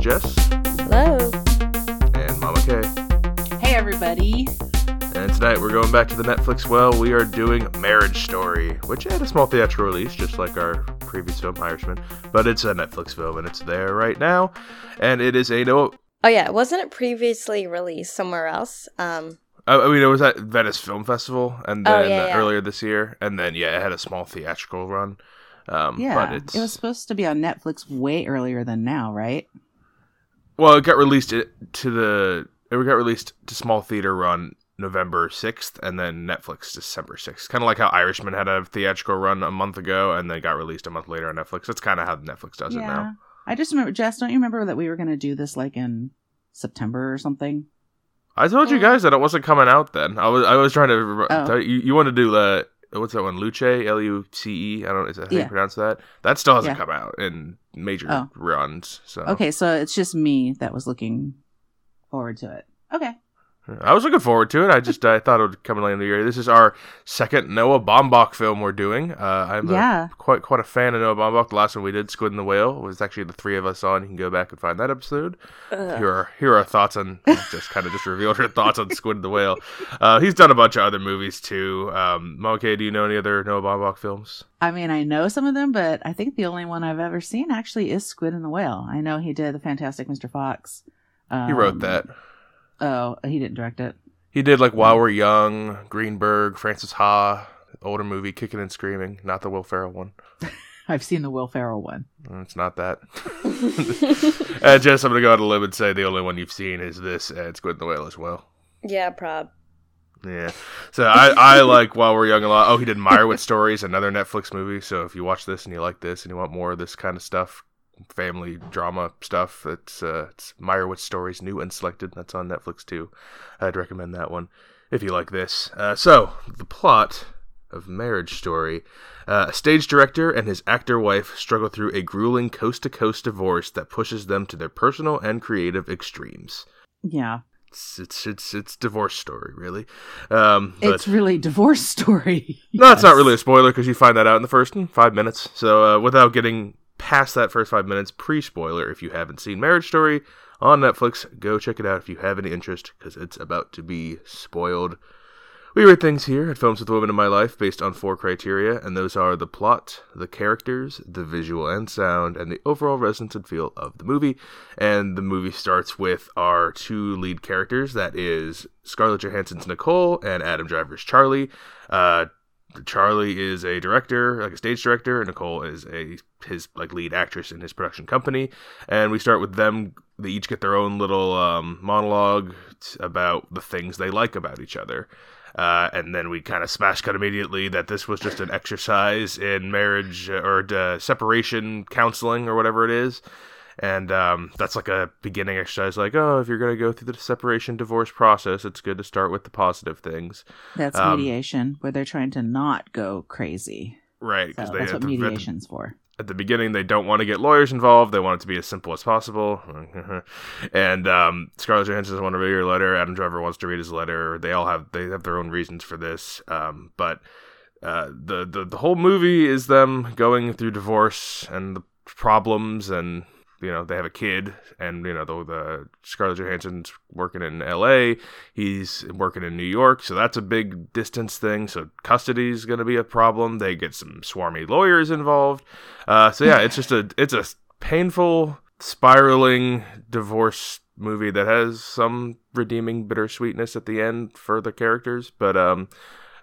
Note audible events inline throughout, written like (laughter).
Jess Hello. and Mama K. Hey, everybody. And tonight we're going back to the Netflix well. We are doing Marriage Story, which had a small theatrical release, just like our previous film, Irishman. But it's a Netflix film and it's there right now. And it is a no. Oh yeah, wasn't it previously released somewhere else? Um, I mean, it was at Venice Film Festival, and Oh, then yeah, uh, yeah. earlier this year, and then yeah, it had a small theatrical run. Um, Yeah, but it's it was supposed to be on Netflix way earlier than now, right? Well, it got released to the it got released to small theater run November sixth, and then Netflix December sixth. Kind of like how Irishman had a theatrical run a month ago, and then got released a month later on Netflix. That's kind of how Netflix does it now. I just remember, Jess. Don't you remember that we were going to do this like in September or something? I told you guys that it wasn't coming out then. I was I was trying to Oh. you. You want to do uh, what's that one? Luce, L U C E. I don't know is that how you pronounce that. That still hasn't Yeah. come out in major Oh. runs. So Okay, so it's just me that was looking forward to it. Okay. I was looking forward to it. I just I thought it would come in later in the year. This is our second Noah Baumbach film we're doing. Uh, I'm a- quite quite a fan of Noah Baumbach. The last one we did, Squid and the Whale, was actually the three of us on. You can go back and find that episode. ugh. Here are here are thoughts on (laughs) just kind of just revealed her thoughts on Squid and the Whale. Uh, he's done a bunch of other movies too. Um, do you know any other Noah Baumbach films? I mean, I know some of them, but I think the only one I've ever seen actually is Squid and the Whale. I know he did the Fantastic Mr. Fox. Um, He wrote that. Oh, he didn't direct it. He did like While We're Young, Greenberg, Francis Ha, older movie, Kicking and Screaming, not the Will Ferrell one. (laughs) I've seen the Will Ferrell one. Uh, It's not that. (laughs) uh, Jess, I'm gonna go out on a limb and say the only one you've seen is this, and Squid and the Whale as well. yeah, prob. Yeah. So I, I (laughs) like While We're Young a lot. Oh, he did Meyerowitz Stories, another Netflix movie. So if you watch this and you like this and you want more of this kind of stuff, family drama stuff, it's uh, it's Meyerowitz Stories, new and selected. That's on Netflix too. I'd recommend that one if you like this. Uh, so the plot of Marriage Story. Uh, a stage director and his actor wife struggle through a grueling coast to coast divorce that pushes them to their personal and creative extremes. Yeah. It's it's it's, it's divorce story, really. Um, but It's really divorce story. no, it's not really a spoiler because you find that out in the first mm, five minutes. So uh, without getting past that first five minutes, pre-spoiler, if you haven't seen Marriage Story on Netflix, go check it out if you have any interest because it's about to be spoiled. We rate things here at Films with Women in My Life based on four criteria, and those are the plot, the characters, the visual and sound, and the overall resonance and feel of the movie. And the movie starts with our two lead characters that is Scarlett Johansson's Nicole and Adam Driver's Charlie. Uh, Charlie is a director, like a stage director, and Nicole is a his like lead actress in his production company. And we start with them. They each get their own little um, monologue about the things they like about each other. Uh, and then we kind of smash cut immediately that this was just an exercise in marriage uh, or uh, separation counseling or whatever it is. And um, that's like a beginning exercise, like, oh, if you're going to go through the separation divorce process, it's good to start with the positive things. That's Um, mediation, where they're trying to not go crazy. Right. Because they that's what the, at the- mediation's for. at the beginning they don't want to get lawyers involved. They want it to be as simple as possible. (laughs) and um, Scarlett Johansson doesn't want to read her letter. Adam Driver wants to read his letter. They all have they have their own reasons for this. Um, but uh, the, the the whole movie is them going through divorce and the problems and you know they have a kid and you know the, the Scarlett Johansson's working in L.A. He's working in New York, so that's a big distance thing. So custody is going to be a problem. They get some swarmy lawyers involved. Uh, so yeah, it's just a it's a painful spiraling divorce movie that has some redeeming bittersweetness at the end for the characters. But um,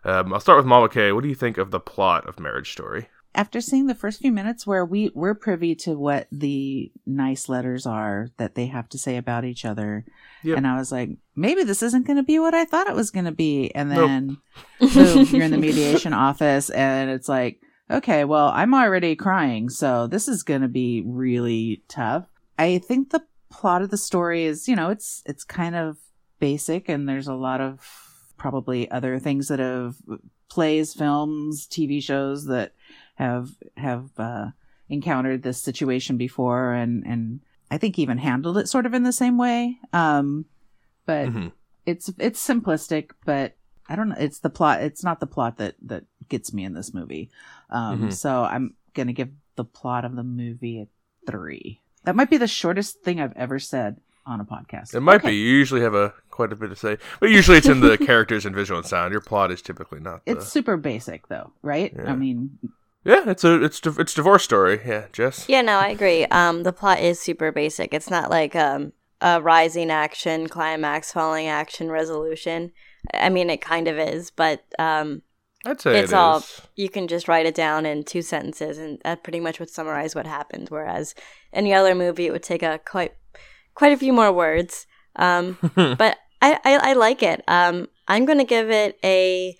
um, I'll start with Mama K. What do you think of the plot of Marriage Story? After seeing the first few minutes where we we're privy to what the nice letters are that they have to say about each other, Yep. and I was like, maybe this isn't going to be what I thought it was going to be. And Nope. then (laughs) boom, you're in the mediation office, and it's like, okay, well, I'm already crying, so this is going to be really tough. I think the plot of the story is, you know, it's it's kind of basic, and there's a lot of probably other things that have plays, films, TV shows that have have uh, encountered this situation before, and and I think even handled it sort of in the same way. Um, but Mhm. it's it's simplistic, but I don't know. It's the plot. It's not the plot that that gets me in this movie. Um, Mhm. so I'm gonna give the plot of the movie a three. That might be the shortest thing I've ever said on a podcast. It might Okay. be. You usually have a quite a bit to say, but usually it's in the (laughs) characters and visual and sound. Your plot is typically not. The, It's super basic though, right? Yeah. I mean, yeah, it's a it's it's divorce story. Yeah, Jess. Yeah, no, I agree. Um, the plot is super basic. It's not like um a rising action, climax, falling action, resolution. I mean, it kind of is, but um, I'd say It's it all- you can just write it down in two sentences, and that pretty much would summarize what happened. Whereas any other movie, it would take a quite quite a few more words. Um, (laughs) but I, I, I like it. Um, I'm going to give it a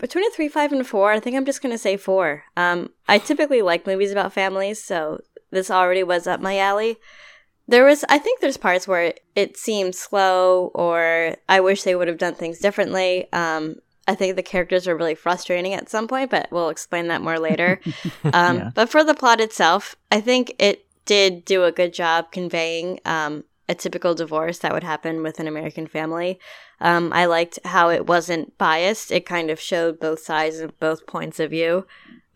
between a three, five, and four. I think I'm just going to say four. Um, I typically like movies about families, so this already was up my alley. There was, I think, there's parts where it seemed slow, or I wish they would have done things differently. Um, I think the characters are really frustrating at some point, but we'll explain that more later. (laughs) Um, Yeah. But for the plot itself, I think it did do a good job conveying um, a typical divorce that would happen with an American family. Um, I liked how it wasn't biased. It kind of showed both sides and both points of view.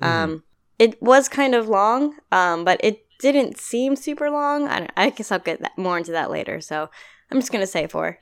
Um, it was kind of long, um, but it didn't seem super long. I, don't, I guess I'll get that, more into that later. So I'm just going to say four.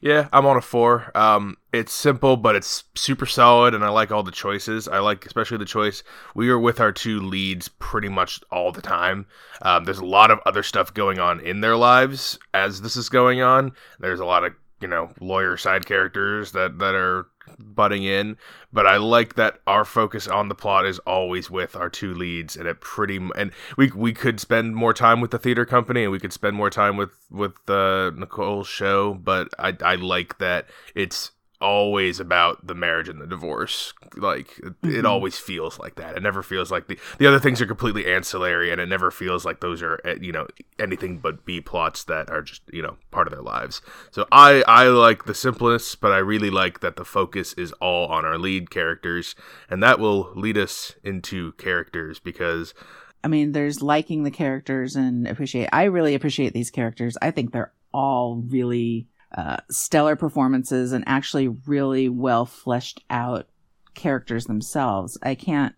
Yeah, I'm on a four. Um, it's simple, but it's super solid, and I like all the choices. I like especially the choice we are with our two leads pretty much all the time. Um, there's a lot of other stuff going on in their lives as this is going on. There's a lot of you know lawyer side characters that that are butting in, but I like that our focus on the plot is always with our two leads, and it pretty and we we could spend more time with the theater company, and we could spend more time with with uh, Nicole's show, but I I like that it's always about the marriage and the divorce. Like it, it always feels like that. It never feels like the the other things are completely ancillary, and it never feels like those are eh, you know anything but B plots that are just you know part of their lives. So I I like the simplest, but I really like that the focus is all on our lead characters, and that will lead us into characters because I mean, there's liking the characters and appreciate. I really appreciate these characters. I think they're all really uh, stellar performances and actually really well fleshed out characters themselves. I can't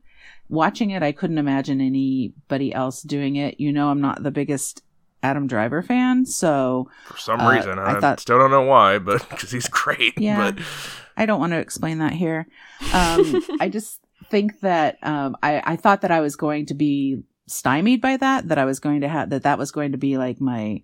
watching it. I couldn't imagine anybody else doing it. You know, I'm not the biggest Adam Driver fan, so for some Uh, reason I I, thought- still don't know why, but (laughs) because he's great. Yeah. But I don't want to explain that here. Um, (laughs) I just think that um, I, I thought that I was going to be stymied by that, that I was going to have, that that was going to be like my,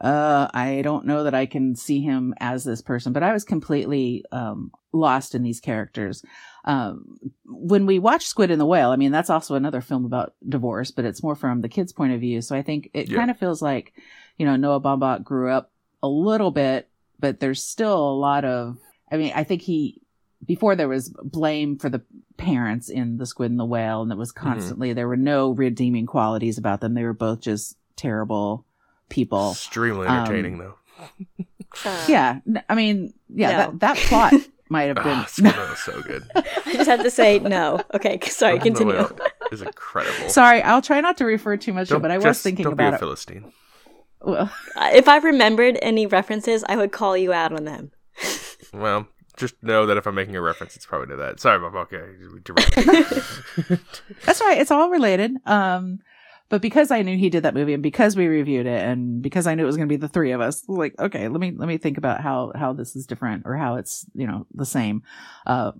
uh, I don't know that I can see him as this person, but I was completely um, lost in these characters. Um, when we watch Squid and the Whale, I mean, that's also another film about divorce, but it's more from the kid's point of view. So I think it Yeah. kind of feels like, you know, Noah Baumbach grew up a little bit, but there's still a lot of, I mean, I think he, before there was blame for the parents in the squid and the whale, and it was constantly, there were no redeeming qualities about them. They were both just terrible people. extremely Um, entertaining though. Uh, Yeah. I mean, yeah, No. that, that plot (laughs) might have been. Squid was so (laughs) good. I just had to say no. Okay, (laughs) sorry, Squid continue. Is incredible. Sorry, I'll try not to refer too much to it, Don't- but I was just thinking don't about be a it. Philistine. Well, Uh, if I remembered any references, I would call you out on them. Well, just know that if I'm making a reference, it's probably to that. Sorry, Bob. Okay. That's right. It's all related. Um, but because I knew he did that movie and because we reviewed it and because I knew it was going to be the three of us, like, okay, let me, let me think about how, how this is different or how it's, you know, the same. Uh,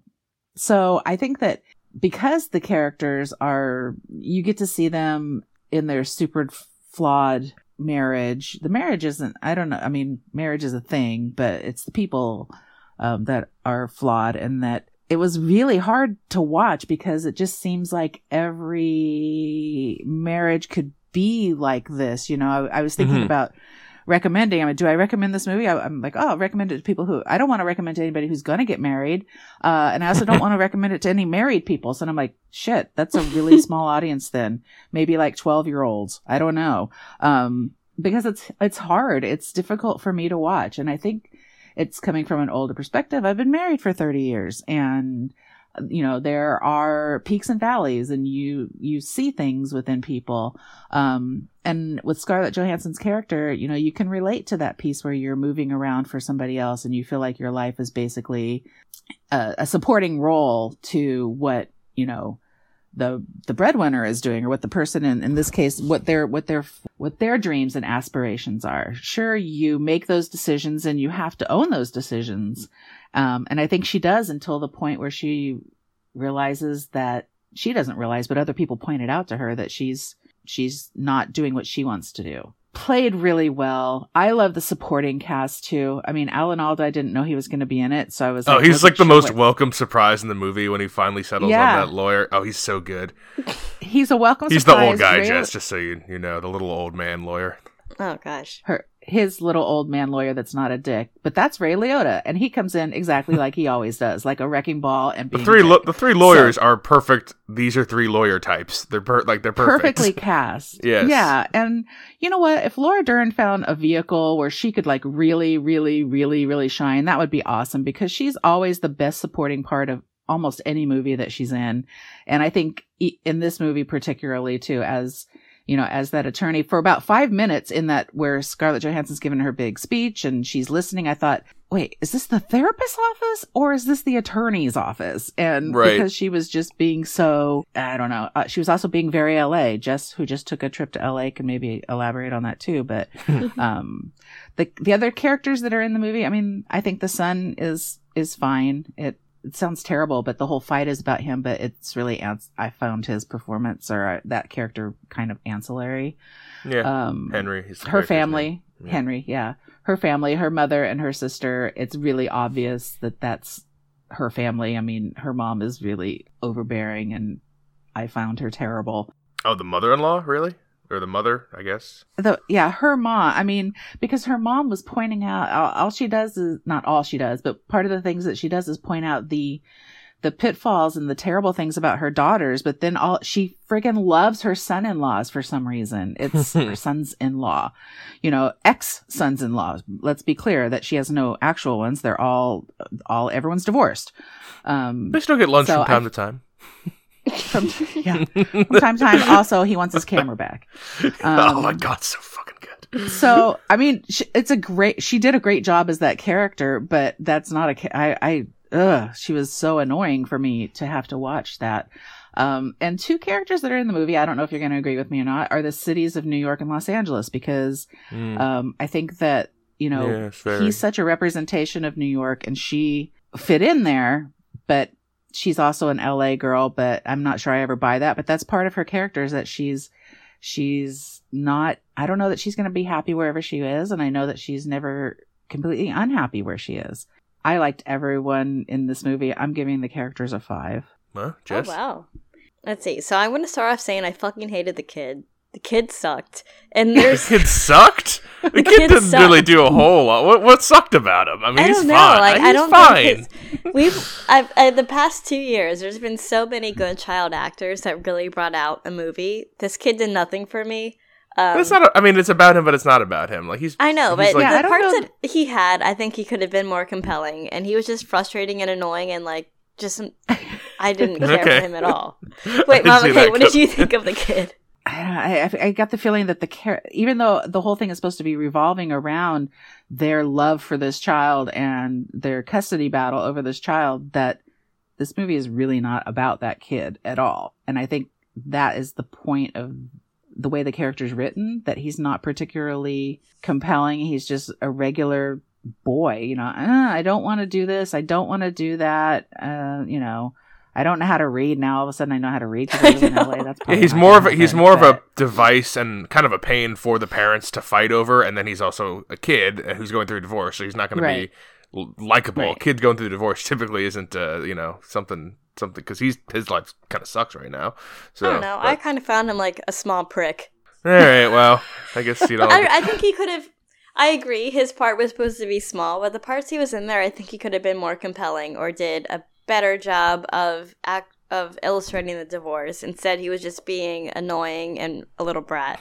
so I think that because the characters are, you get to see them in their super flawed marriage. The marriage isn't, I don't know. I mean, marriage is a thing, but it's the people, um, that are flawed and that it was really hard to watch because it just seems like every marriage could be like this. You know, I, I was thinking Mhm. about recommending. I mean, do I recommend this movie? I, I'm like, oh, I'll recommend it to people who I don't want to recommend to anybody who's going to get married. Uh, and I also don't (laughs) want to recommend it to any married people. So I'm like, shit, that's a really (laughs) small audience then. Maybe like 12 year olds. I don't know. Um, because it's, it's hard. It's difficult for me to watch. And I think it's coming from an older perspective. I've been married for 30 years and, you know, there are peaks and valleys and you, you see things within people. Um, and with Scarlett Johansson's character, you know, you can relate to that piece where you're moving around for somebody else and you feel like your life is basically a, a supporting role to what, you know, the the breadwinner is doing or what the person in, in this case what their what their what their dreams and aspirations are. Sure you make those decisions and you have to own those decisions. Um, and i think she does until the point where she realizes that she doesn't realize but other people pointed out to her that she's she's not doing what she wants to do played really well. I love the supporting cast too. I mean, Alan Alda, I didn't know he was going to be in it, so I was. Like, Oh, like, he's like the sure most what- welcome surprise in the movie when he finally settles Yeah. on that lawyer. Oh, he's so good. He's a welcome. He's the old guy, Ray- Jess. Just so you you know, the little old man lawyer. Oh gosh. Her, his little old man lawyer that's not a dick, but that's Ray Liotta, and he comes in exactly like he (laughs) always does, like a wrecking ball and The three lo- the three lawyers are perfect. These are three lawyer types. They're per- like they're perfect. perfectly (laughs) cast. Yes. Yeah. And you know what? If Laura Dern found a vehicle where she could like really, really, really, really shine, that would be awesome because she's always the best supporting part of almost any movie that she's in. And I think in this movie particularly too, as you know, as that attorney for about five minutes in that where Scarlett Johansson's given her big speech and she's listening, I thought, wait, is this the therapist's office or is this the attorney's office? And Right. because she was just being so, I don't know. Uh, she was also being very LA. Jess, who just took a trip to LA, can maybe elaborate on that too. But, (laughs) um, the, the other characters that are in the movie, I mean, I think the son is, is fine. It, it sounds terrible, but the whole fight is about him, but it's really, ans- I found his performance or uh, that character kind of ancillary. yeah, Um, Henry. Her family. Yeah. Henry, yeah, her family, her mother and her sister. It's really obvious that that's her family. I mean, her mom is really overbearing, and I found her terrible. Oh, the mother-in-law, really, or the mother, I guess. The yeah, her mom. I mean, because her mom was pointing out all, all she does is not all she does, but part of the things that she does is point out the the pitfalls and the terrible things about her daughters. But then all she friggin' loves her son-in-laws for some reason. It's (laughs) her sons-in-law, you know, ex sons-in-law. Let's be clear that she has no actual ones. They're all all everyone's divorced. Um, They still get lunch So from time I- to time. (laughs) from (laughs) yeah, (laughs) from time to time. Also, he wants his camera back. oh my Um, god, so fucking good. so I mean, sh it's a great. She did a great job as that character, but that's not a. I I ugh, she was so annoying for me to have to watch that. Um, and two characters that are in the movie, I don't know if you're going to agree with me or not, are the cities of New York and Los Angeles because Mm. um, I think that you know Yeah, he's such a representation of New York, and she fit in there, but she's also an LA girl. But I'm not sure I ever buy that. But that's part of her character is that she's she's not. I don't know that she's going to be happy wherever she is, and I know that she's never completely unhappy where she is. I liked everyone in this movie. I'm giving the characters a five. Huh? Jess? Oh wow. Let's see. So I'm gonna start off saying I fucking hated the kid. The kid sucked. And there's The kid sucked. (laughs) The, The kid kid didn't sucked. really do a whole lot. What what sucked about him? I mean, I he's don't know. fine. Like he's I don't fine. think (laughs) we've I've, uh, the past two years. There's been so many good child actors that really brought out a movie. This kid did nothing for me. Um, it's not. A, I mean, it's about him, but it's not about him. Like he's. I know, he's but like- Yeah, the parts know- that he had, I think he could have been more compelling, and he was just frustrating and annoying, and like just I didn't (laughs) care Okay. for him at all. Wait, didn't Mom, okay, what did you think of the kid? I, I, got the feeling that the char- even though the whole thing is supposed to be revolving around their love for this child and their custody battle over this child, that this movie is really not about that kid at all. And I think that is the point of the way the character's written, that he's not particularly compelling. He's just a regular boy, you know, "Ah, I don't want to do this. I don't want to do that. Uh, you know, I don't know how to read now. All of a sudden I know how to read because I live in LA. That's (laughs) Yeah, he's more of a, he's more of a device and kind of a pain for the parents to fight over, and then he's also a kid who's going through a divorce, so he's not going Right. to be likable. Right. Kid going through a divorce typically isn't uh, you know something something because he's his life kind of sucks right now. So I don't know. I kind of found him like a small prick. all right, well, I guess you (laughs) know. I, I think he could have. I agree. His part was supposed to be small, but the parts he was in there, I think he could have been more compelling or did a better job of act of illustrating the divorce. Instead, he was just being annoying and a little brat.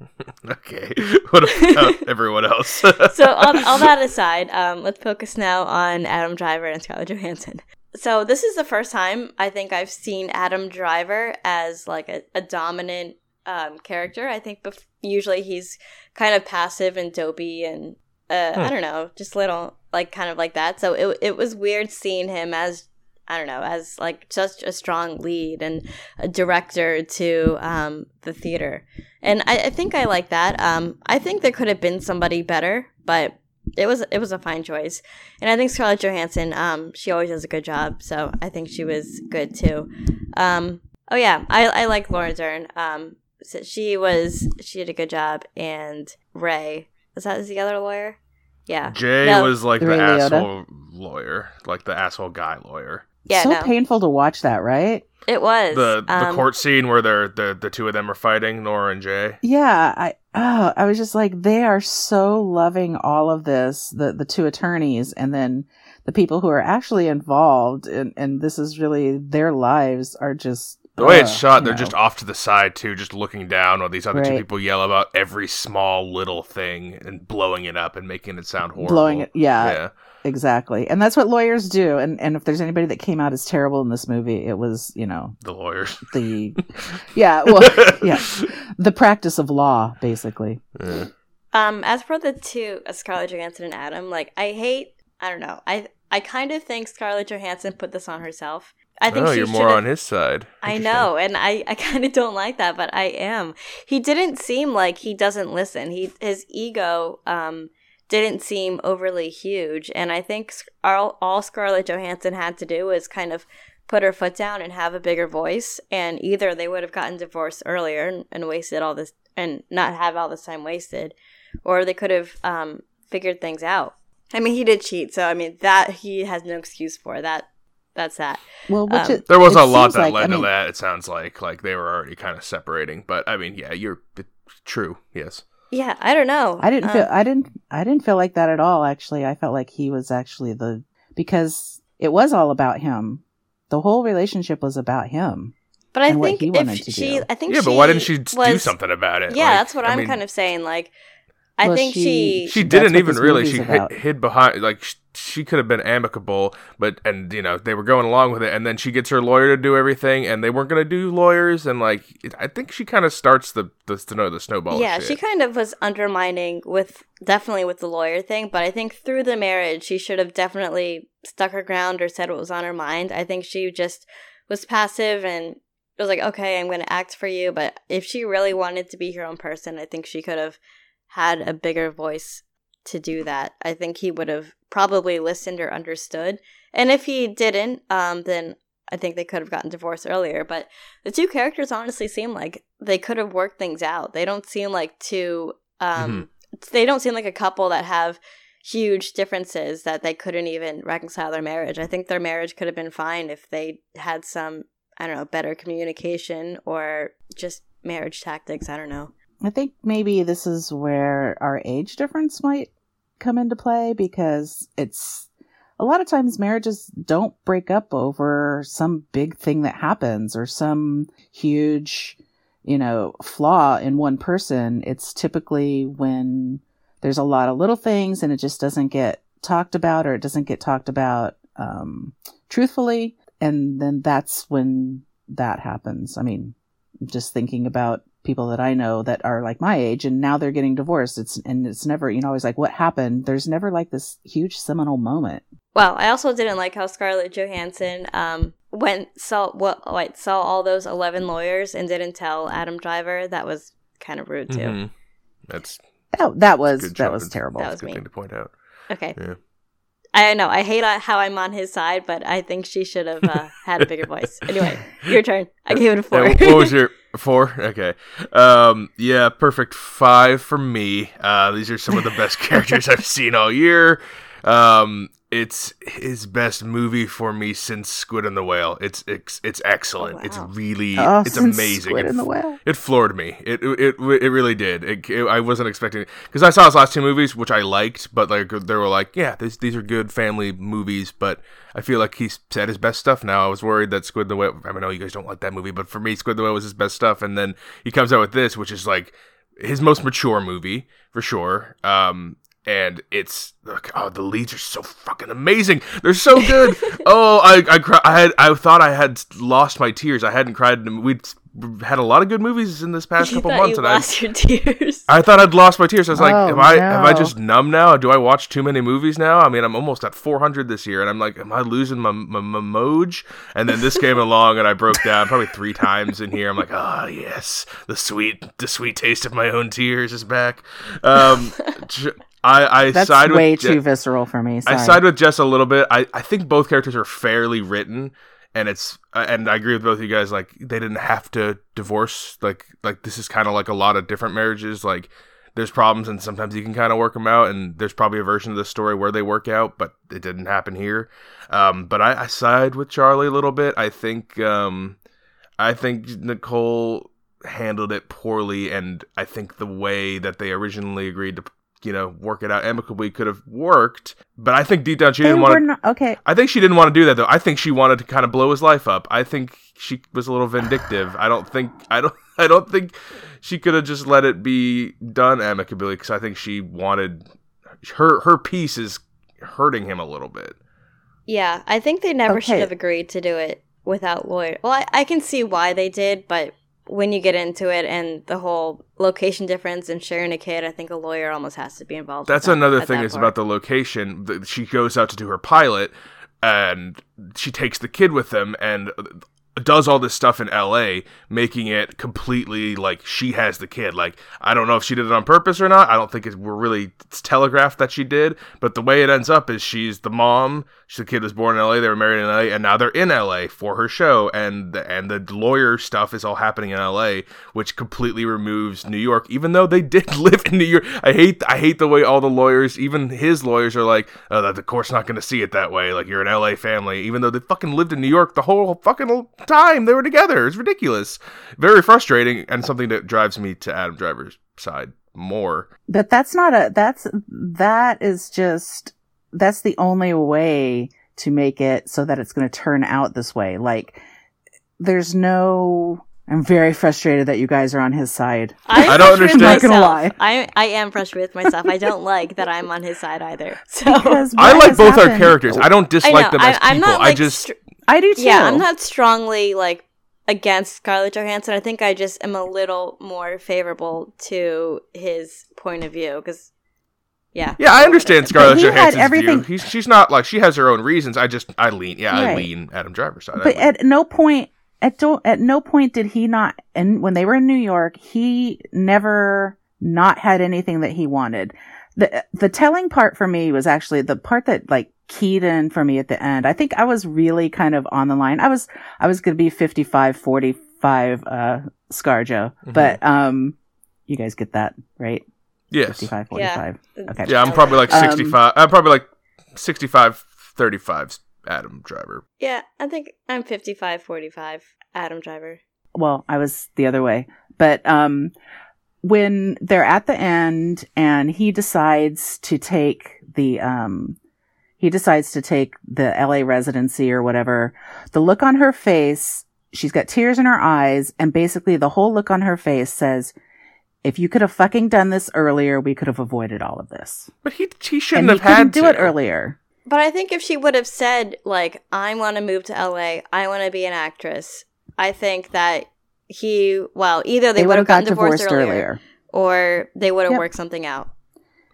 (laughs) okay, (laughs) what about everyone else? (laughs) So, all, all that aside, um, let's focus now on Adam Driver and Scarlett Johansson. So, this is the first time I think I've seen Adam Driver as like a, a dominant um, character. I think bef- usually he's kind of passive and dopey and uh, Hmm. I don't know, just little like kind of like that. So it it was weird seeing him as I don't know, as like such a strong lead and a director to um, the theater. And I, I think I like that. Um, I think there could have been somebody better, but it was it was a fine choice. And I think Scarlett Johansson, um, she always does a good job, so I think she was good too. Um, oh yeah, I, I like Laura Dern. Um, so she was she did a good job, and Ray was that the other lawyer? Yeah, Jay No. was like the Ray Liotta. asshole lawyer, like the asshole guy lawyer. Yeah, so no, painful to watch that, right? it was The the um, court scene where they're the the two of them are fighting, Nora and Jay. Yeah, I oh, I was just like they are so loving all of this, the the two attorneys and then the people who are actually involved and and this is really their lives are just The way it's shot, you they're know. just off to the side too, just looking down while these other two people yell about every small little thing and blowing it up and making it sound horrible. blowing it yeah, yeah. Exactly. And that's what lawyers do. And and if there's anybody that came out as terrible in this movie, it was, you know, The lawyers. the (laughs) yeah, well, (laughs) yeah. The practice of law basically. Yeah. Um, as for the two, uh, Scarlett Johansson and Adam, like I hate, I don't know, I I kind of think Scarlett Johansson put this on herself. I think oh, she you're more on his side. I know, and I, I (laughs) kind of don't like that, but I am. He didn't seem like he doesn't listen. He his ego um didn't seem overly huge, and I think all, all Scarlett Johansson had to do was kind of put her foot down and have a bigger voice, and either they would have gotten divorced earlier and, and wasted all this and not have all this time wasted, or they could have um figured things out. I mean, he did cheat, so I mean that he has no excuse for that. That's that. Well, which Um, it, There was a lot that like- led I mean, to that. It sounds like like they were already kind of separating, but I mean, yeah, you're true. Yes. Yeah, I don't know. I didn't Um, feel I didn't I didn't feel like that at all actually. I felt like he was actually the because it was all about him. The whole relationship was about him. But I and what think he if wanted to she, do. I think Yeah, she but why didn't she do something about it? Yeah, Like, that's what I I'm mean, kind of saying. Like, I Well, think she- she, She didn't even really. She hid, hid behind like sh- she could have been amicable, but and you know they were going along with it, and then she gets her lawyer to do everything, and they weren't going to do lawyers, and like it, I think she kind of starts the the to know the snowball. yeah, shit. she kind of was undermining with definitely with the lawyer thing. But I think through the marriage, she should have definitely stuck her ground or said what was on her mind. I think she just was passive and was like, okay, I'm going to act for you. But if she really wanted to be her own person, I think she could have had a bigger voice to do that. I think he would have probably listened or understood. And if he didn't, um, then I think they could have gotten divorced earlier. But the two characters honestly seem like they could have worked things out. They don't seem like two. Um, They don't seem like a couple that have huge differences that they couldn't even reconcile their marriage. I think their marriage could have been fine if they had some, I don't know, better communication or just marriage tactics. I don't know. I think maybe this is where our age difference might come into play because it's a lot of times marriages don't break up over some big thing that happens or some huge, you know, flaw in one person. It's typically when there's a lot of little things and it just doesn't get talked about or it doesn't get talked about um, truthfully. And then that's when that happens. I mean, just thinking about people that I know that are like my age and now they're getting divorced. It's and it's never, you know, always like what happened. There's never like this huge seminal moment. Well, I also didn't like how Scarlett Johansson um went saw what wait saw all those eleven lawyers and didn't tell Adam Driver. That was kind of rude too. Mhm. That's That, that was good that was terrible. That was a good mean. thing to point out. Okay, Yeah. I know I hate uh, how I'm on his side, but I think she should have uh, had a bigger voice. Anyway, your turn. I gave it a four. What was your four? Okay. Um, yeah, perfect five for me. Uh, these are some of the best (laughs) characters I've seen all year. Um, it's his best movie for me since Squid and the Whale. It's it's it's excellent. Oh, It's really Oh, it's since amazing. Squid It and the Whale. It floored me. It it it, it really did. It, it- I wasn't expecting because I saw his last two movies, which I liked, but like they were like, yeah, these these are good family movies. But I feel like he's said his best stuff now. I was worried that Squid and the Whale. I know you guys don't like that movie, but for me, Squid and the Whale was his best stuff. And then he comes out with this, which is like his most mature movie for sure. Um, and it's look, oh, the leads are so fucking amazing. They're so good. (laughs) oh, I I cry, I had I thought I had lost my tears. I hadn't cried. We'd had a lot of good movies in this past you couple months, you and lost your tears. I I thought I'd lost my tears. I was like, Oh, am I am I just numb now? Do I watch too many movies now? I mean, I'm almost at 400 this year, and I'm like, am I losing my my, my moj? And then this came along, and I broke down probably three times in here. I'm like, ah, yes, the sweet the sweet taste of my own tears is back. Um, (laughs) j- I I That's side with way Je- too visceral for me. Sorry. I side with Jess a little bit. I, I think both characters are fairly written, and it's uh, and I agree with both of you guys. Like they didn't have to divorce. Like like this is kind of like a lot of different marriages. Like there's problems, and sometimes you can kind of work them out. And there's probably a version of the story where they work out, but it didn't happen here. Um, but I, I side with Charlie a little bit. I think um, I think Nicole handled it poorly, and I think the way that they originally agreed to, you know, work it out amicably could have worked. But I think deep down she They didn't want to. not okay. I think she didn't want to do that though. I think she wanted to kind of blow his life up. I think she was a little vindictive. I don't think I don't (laughs) I don't think she could have just let it be done amicably because I think she wanted her her piece is hurting him a little bit. Yeah, I think they never should have agreed to do it without lawyer. Well, I, I can see why they did, but when you get into it and the whole location difference and sharing a kid, I think a lawyer almost has to be involved. That's that- another thing that is part. about the location. She goes out to do her pilot, and she takes the kid with them, and does all this stuff in LA, making it completely like she has the kid. Like I don't know if she did it on purpose or not. I don't think it's, we're really it's telegraphed that she did. But the way it ends up is she's the mom. She, the kid was born in LA. They were married in LA, and now they're in LA for her show. And the, and the lawyer stuff is all happening in LA, which completely removes New York. Even though they (laughs) did live in New York, I hate I hate the way all the lawyers, even his lawyers, are like, oh, the court's not going to see it that way. Like you're an LA family, even though they fucking lived in New York the whole fucking time they were together. It's ridiculous, very frustrating, and something that drives me to Adam Driver's side more. But that's not a that's that is just that's the only way to make it so that it's going to turn out this way. Like there's no I'm very frustrated that you guys are on his side. I'm I don't frustrated understand- Not gonna myself. I I am frustrated with myself. I don't like that I'm on his side either. (laughs) So Because I like has both our characters. I don't I dislike know them I, as people. I'm not I just str- I do too. yeah, I'm not strongly like against Scarlett Johansson. I think I just am a little more favorable to his point of view because yeah, Yeah, I understand Scarlett he had Johansson's everything- view. He's, she's not like she has her own reasons. I just I lean. Yeah, I lean Adam Driver's side. I But at no point at do, at no point did he not and when they were in New York, he never not had anything that he wanted. The the telling part for me was actually the part that like keyed in for me at the end. I think I was really kind of on the line. I was I was going to be 55 45 uh Scarjo. Mhm. But um you guys get that, right? yes. 55 Yeah. 45. Okay. Yeah, I'm probably like Um, 65. I'm probably like 65 35 Adam Driver. yeah. I think I'm 55, 45. Adam Driver. well, I was the other way. But um when they're at the end and he decides to take the um he decides to take the LA residency or whatever, the look on her face, she's got tears in her eyes and basically the whole look on her face says if you could have fucking done this earlier, we could have avoided all of this. But he he shouldn't and he have had couldn't do it earlier. But I think if she would have said like, "I want to move to LA. I want to be an actress," I think that he, well, either they, They would have gotten got divorced, divorced earlier, earlier. or they would have Yep. worked something out.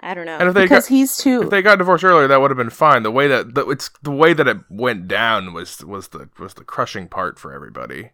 I don't know. And if they Because got, he's too if they got divorced earlier, that would have been fine. The way that the, it's the way that it went down was was the was the crushing part for everybody.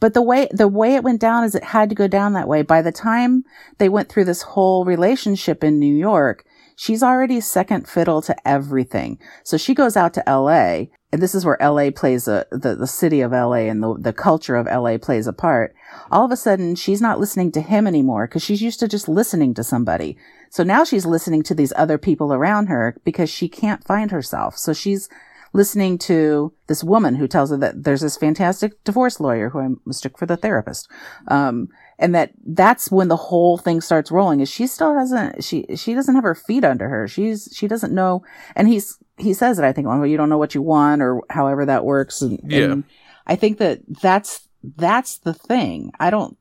But the way the way it went down is it had to go down that way. By the time they went through this whole relationship in New York, she's already second fiddle to everything. So she goes out to LA, and this is where LA plays a the, the city of LA and the the culture of LA plays a part. All of a sudden, she's not listening to him anymore because she's used to just listening to somebody. So now she's listening to these other people around her because she can't find herself. So she's listening to this woman who tells her that there's this fantastic divorce lawyer who I mistook for the therapist. Um, and that that's when the whole thing starts rolling is she still hasn't, she, she doesn't have her feet under her. She's, she doesn't know. And he's, he says it, I think, well, you don't know what you want or however that works. And, Yeah. and I think that that's, that's the thing. I don't,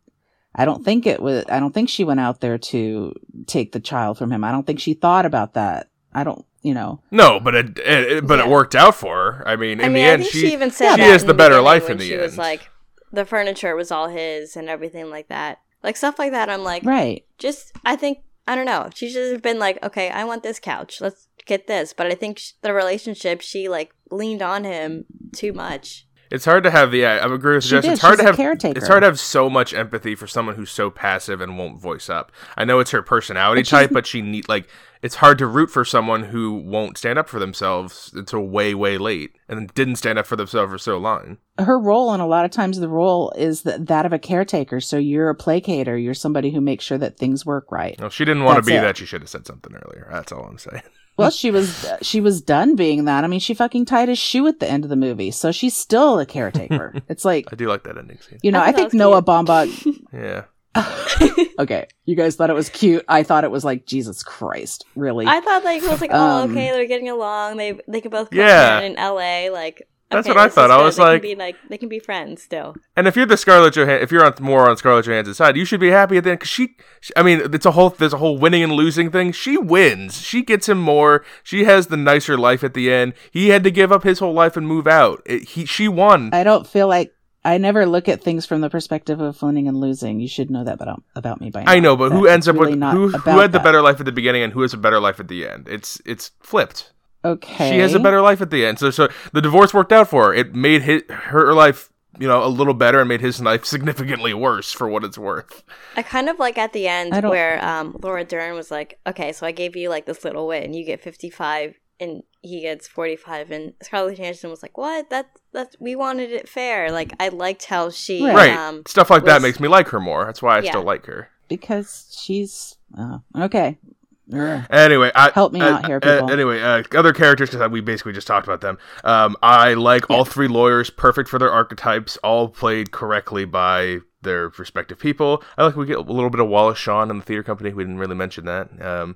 I don't think it was, I don't think she went out there to take the child from him. I don't think she thought about that. I don't, you know, No, but it, it, it- but it worked out for her. I mean, in I mean, the I end, she, she, even said she has in the better life in the she end. was like, the furniture was all his and everything like that. Like stuff like that. I'm like, Right. just I think I don't know. She should have been like, okay, I want this couch. Let's get this. But I think sh- the relationship, she like leaned on him too much. It's hard to have the. Yeah, I agree with She Jess. did. It's hard She's to have. caretaker. It's hard to have so much empathy for someone who's so passive and won't voice up. I know it's her personality But type, but she need like it's hard to root for someone who won't stand up for themselves until way way late and didn't stand up for themselves for so long. her role and a lot of times the role is that, that of a caretaker so you're a placater you're somebody who makes sure that things work right Well, she didn't want to be it. that. She should have said something earlier. That's all I'm saying. (laughs) well she was she was done being that i mean she fucking tied his shoe at the end of the movie so she's still a caretaker (laughs) it's like I do like that ending scene. you know I i, think noah cute. baumbach (laughs) Yeah. (laughs) okay you guys thought it was cute i thought it was like jesus christ really I thought like it was like, oh, Um, okay, they're getting along. They they can both come Yeah. in L.A. Like That's okay, what I thought. I was they like- can be like they can be friends still. And if you're the Scarlett Johansson, if you're on more on Scarlett Johansson's side, you should be happy at the end because she, she- I mean, it's a whole there's a whole winning and losing thing. She wins. She gets him more. She has the nicer life at the end. He had to give up his whole life and move out. It, he she won. i don't feel like i never look at things from the perspective of winning and losing you should know that about, about me by now I know, but who ends up really with who? Who had the better life at the beginning and who has a better life at the end? It's it's flipped. Okay She has a better life at the end. So so the divorce worked out for her. It made his, her life you know a little better and made his life significantly worse for what it's worth. I kind of like at the end where um, Laura Dern was like, okay, so I gave you like this little win. You get 55 and he gets 45. And Scarlett Johansson was like, what? That, that, we wanted it fair. Like, I liked how she, Right. Right. um, Stuff like that makes me like her more. That's why I Yeah. still like her. because she's oh, okay Ugh. Anyway, I, Help me uh, out here, uh, people. anyway, uh, other characters because we basically just talked about them. Um, I like all three lawyers, perfect for their archetypes, all played correctly by their respective people. I like we get a little bit of Wallace Shawn in the theater company. We didn't really mention that. Um,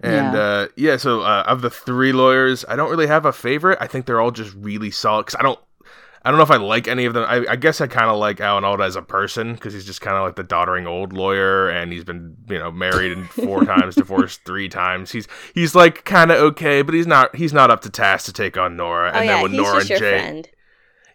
and Yeah. uh, yeah, so uh, of the three lawyers, I don't really have a favorite. I think they're all just really solid. Because I don't, I don't know if I like any of them. I, I guess I kind of like Alan Alda as a person because he's just kind of like the doddering old lawyer, and he's been you know married and (laughs) four times, divorced three times. He's he's like kind of okay, but he's not he's not up to task to take on Nora. oh And yeah, then when he's Nora just and your Jay, friend.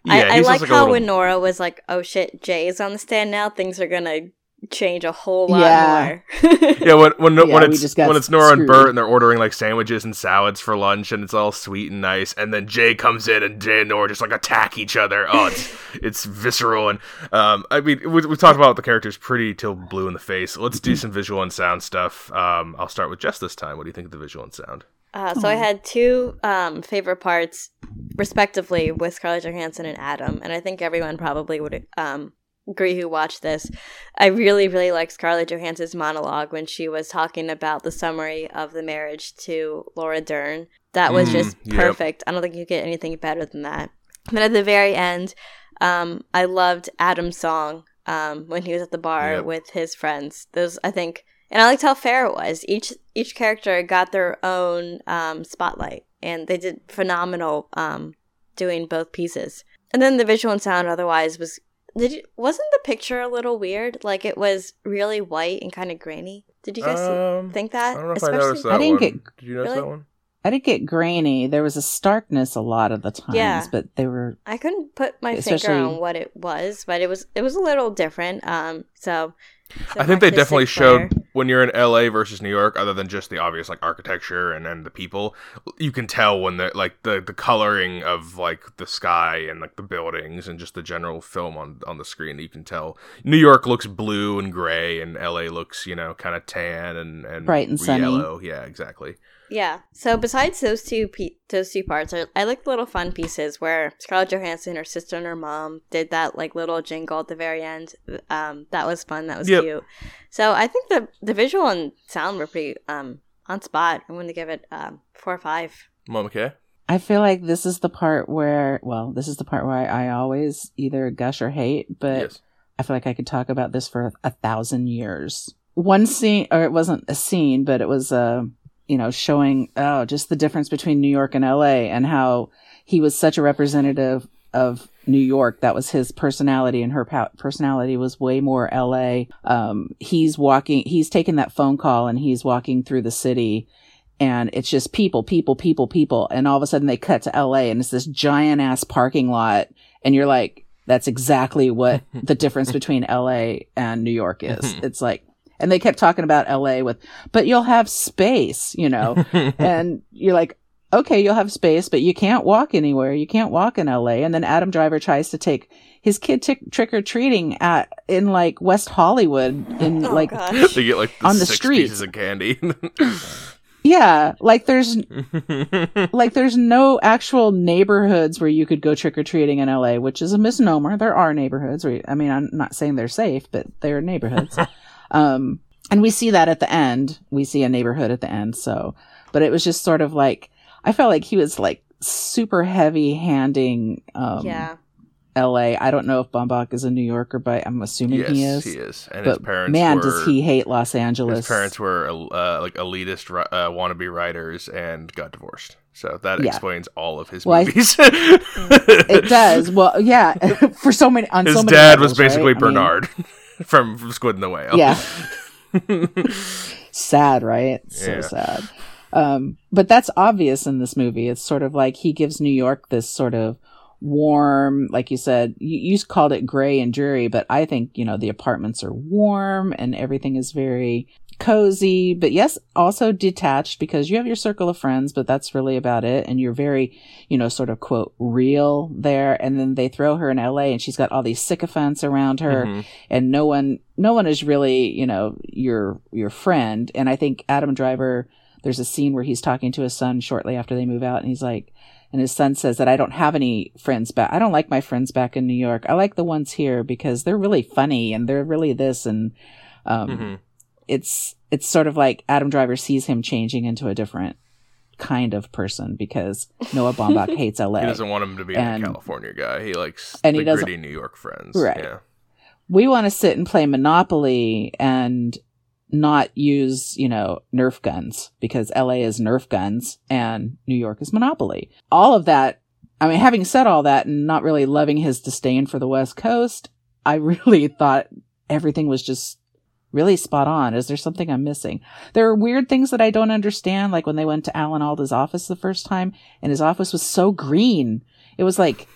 yeah, I, I he's like how little- when Nora was like, "Oh shit, Jay is on the stand now. Things are gonna change a whole lot Yeah. more." (laughs) yeah, when when, Yeah, when it's when it's Nora and. Bert and they're ordering like sandwiches and salads for lunch and it's all sweet and nice, and then Jay comes in and Jay and Nora just like attack each other. Oh, it's (laughs) it's visceral and um, I mean we we talked about the characters pretty till blue in the face. Let's do some visual and sound stuff. Um, I'll start with Jess this time. What do you think of the visual and sound? Uh, so I had two um, favorite parts, respectively, with Scarlett Johansson and Adam, and I think everyone probably would um, agree who watched this. I really, really liked Scarlett Johansson's monologue when she was talking about the summary of the marriage to Laura Dern. That was Mm, just yep. perfect. I don't think you get anything better than that. And then at the very end, um, I loved Adam's song um, when he was at the bar Yep. with his friends. Those, I think, and I liked how fair it was. Each each character got their own um, spotlight, and they did phenomenal um, doing both pieces. And then the visual and sound, otherwise, was did you, wasn't the picture a little weird? Like it was really white and kind of grainy. Did you guys Um, think I that? don't know if I noticed that I didn't one. get- Did you notice Really? that one? I didn't get grainy. There was a starkness a lot of the times, Yeah. but they were I couldn't put my Especially- finger on what it was, but it was it was a little different. Um, so, I think they definitely flair. showed when you're in LA versus New York, other than just the obvious like architecture and, and the people, you can tell when the like the, the coloring of like the sky and like the buildings and just the general film on on the screen. You can tell New York looks blue and gray, and LA looks you know kind of tan and and Bright and sunny. yellow. Yeah, exactly. Yeah. So besides those two pe- those two parts, I, I like the little fun pieces where Scarlett Johansson, her sister, and her mom did that like little jingle at the very end. Um, that was fun. That was Yep. cute. So I think the the visual and sound were pretty um on spot. I'm going to give it um four or five. Mom, okay. I feel like this is the part where, well, this is the part where I, I always either gush or hate, but yes. I feel like I could talk about this for a thousand years. One scene, or it wasn't a scene, but it was, uh, you know, showing, oh, just the difference between New York and LA and how he was such a representative of New York. That was his personality, and her personality was way more LA. Um, he's walking, he's taking that phone call and he's walking through the city and it's just people, people, people, people. And all of a sudden they cut to LA and it's this giant ass parking lot. And you're like, That's exactly what (laughs) the difference between LA and New York is. Mm-hmm. It's like, and they kept talking about LA with, but you'll have space, you know, (laughs) and you're like, okay, you'll have space, but you can't walk anywhere. You can't walk in LA. And then Adam Driver tries to take his kid t- trick or treating at in like West Hollywood in Oh, like gosh. they get like the On the six streets. pieces of candy. (laughs) yeah, like there's (laughs) like there's no actual neighborhoods where you could go trick or treating in LA, which is a misnomer. There are neighborhoods. Where, I mean, I'm not saying they're safe, but they're neighborhoods. Um, and we see that at the end. We see a neighborhood at the end. So, but it was just sort of like I felt like he was like super heavy handing. Um, yeah. LA. I don't know if Baumbach is a New Yorker, but I'm assuming yes, he is. he is. And his But parents man, were, does he hate Los Angeles? His parents were uh, like elitist uh, wannabe writers and got divorced. So that Yeah. explains all of his Well, I- movies. (laughs) It does. Well, yeah, (laughs) for so many on His so many dad was levels, right? basically I mean, Bernard from, from Squid and the Whale. Yeah. (laughs) sad, right? So Yeah. sad. Um, but that's obvious in this movie. It's sort of like he gives New York this sort of warm, like you said, you, you called it gray and dreary, but I think, you know, the apartments are warm and everything is very cozy, but yes, also detached because you have your circle of friends, but that's really about it. And you're very, you know, sort of quote, real there. And then they throw her in LA and she's got all these sycophants around her Mhm. and no one no one is really you know your your friend and i think adam driver there's a scene where he's talking to his son shortly after they move out and he's like and his son says that i don't have any friends back i don't like my friends back in new york i like the ones here because they're really funny and they're really this and um Mhm. It's it's sort of like adam driver sees him changing into a different kind of person because noah baumbach (laughs) hates la He doesn't want him to be And- a California guy. He likes and the he doesn't- gritty New York friends. Right. Yeah. we want to sit and play Monopoly and not use, you know, Nerf guns because LA is Nerf guns and New York is Monopoly. All of that, I mean, having said all that and not really loving his disdain for the West Coast, I (laughs) really thought everything was just really spot on. Is there something I'm missing? There are weird things that I don't understand, like when they went to Alan Alda's office the first time and his office was so green. It was like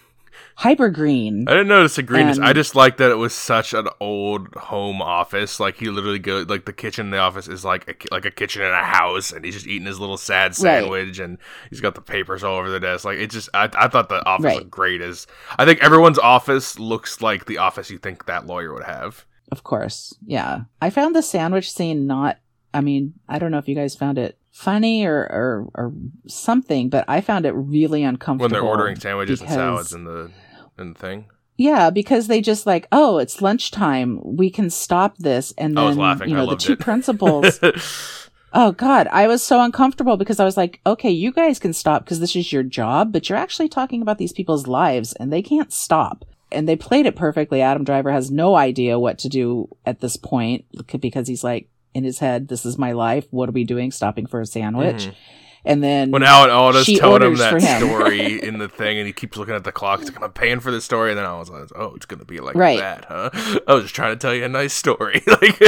hyper green. I didn't notice the greenness. And- I just like that it was such an old home office. Like he literally go like the kitchen in the office is like a, like a kitchen in a house, and he's just eating his little sad Right. sandwich, and he's got the papers all over the desk. Like it just, I, I thought the office Right. looked great. As I think everyone's office looks like the office you think that lawyer would have. Of course. Yeah. I found the sandwich scene not, I mean, I don't know if you guys found it funny or, or, or something, but I found it really uncomfortable. When they're ordering sandwiches and salads in the in the thing. Yeah, because they just like, oh, it's lunchtime. We can stop this. And then, you know, the two it. principals. (laughs) oh, God. I was so uncomfortable because I was like, okay, you guys can stop because this is your job, but you're actually talking about these people's lives and they can't stop. And they played it perfectly. Adam Driver has no idea what to do at this point because he's like, in his head, this is my life. What are we doing? Stopping for a sandwich. Mhm. And then When Alan Alda's she telling him that him. story (laughs) in the thing, and he keeps looking at the clock, he's like, "I'm paying for this story," and then I was like, "Oh, it's gonna be like Right. that, huh?" (laughs) I was just trying to tell you a nice story. (laughs) like,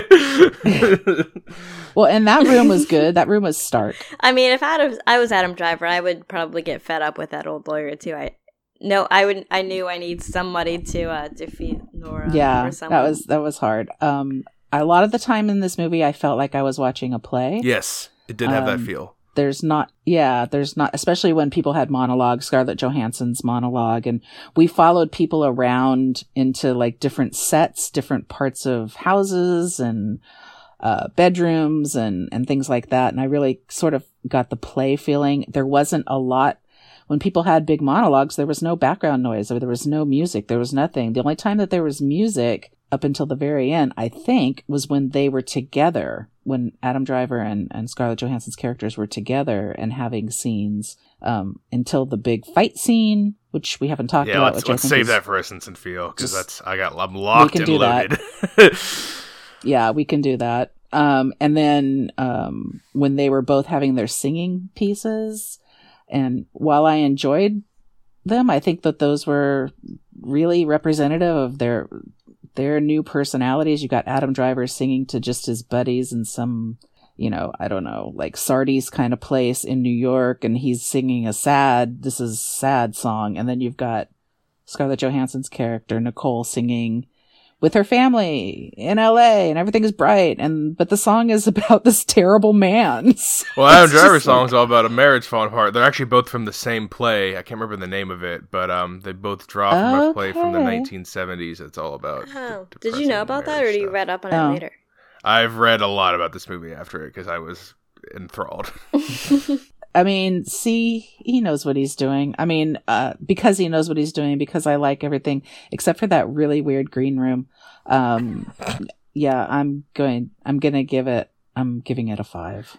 well, and that room was good. That room was stark. I mean, if Adam, I was Adam Driver, I would probably get fed up with that old lawyer too. I no, I would. I knew I need somebody to uh, defeat Nora. yeah or that was that was hard um a lot of the time in this movie i felt like i was watching a play yes, it did have that Um, feel. there's not yeah there's not especially when people had monologues scarlett johansson's monologue and we followed people around into like different sets different parts of houses and uh, bedrooms and and things like that and i really sort of got the play feeling there wasn't a lot when people had big monologues there was no background noise or there was no music there was nothing the only time that there was music up until the very end i think was when they were together when adam driver and, and scarlett johansson's characters were together and having scenes um, until the big fight scene which we haven't talked Yeah, about let's, let's save that for Essence and Feel because that's I got I'm locked can and do that. loaded. (laughs) yeah we can do that um and then um when they were both having their singing pieces and while i enjoyed them i think that those were really representative of their their new personalities. You got adam driver singing to just his buddies in some you know i don't know like sardi's kind of place in new york and he's singing a sad this is sad song. And then you've got Scarlett Johansson's character Nicole singing with her family in LA and everything is bright and but the song is (laughs) about this terrible man. (laughs) So Well, Adam it's just Driver's like- song's all about a marriage falling apart. They're actually both from the same play. I can't remember the name of it, but um, they both draw from a play from the 1970s. It's all about. Oh, de- did you know about that, or did you read up on Oh. it later? I've read a lot about this movie after it because I was enthralled. (laughs) I mean, see, he knows what he's doing. I mean, uh, because he knows what he's doing, because I like everything except for that really weird green room. Um, yeah, I'm going, I'm going to give it, I'm giving it a five.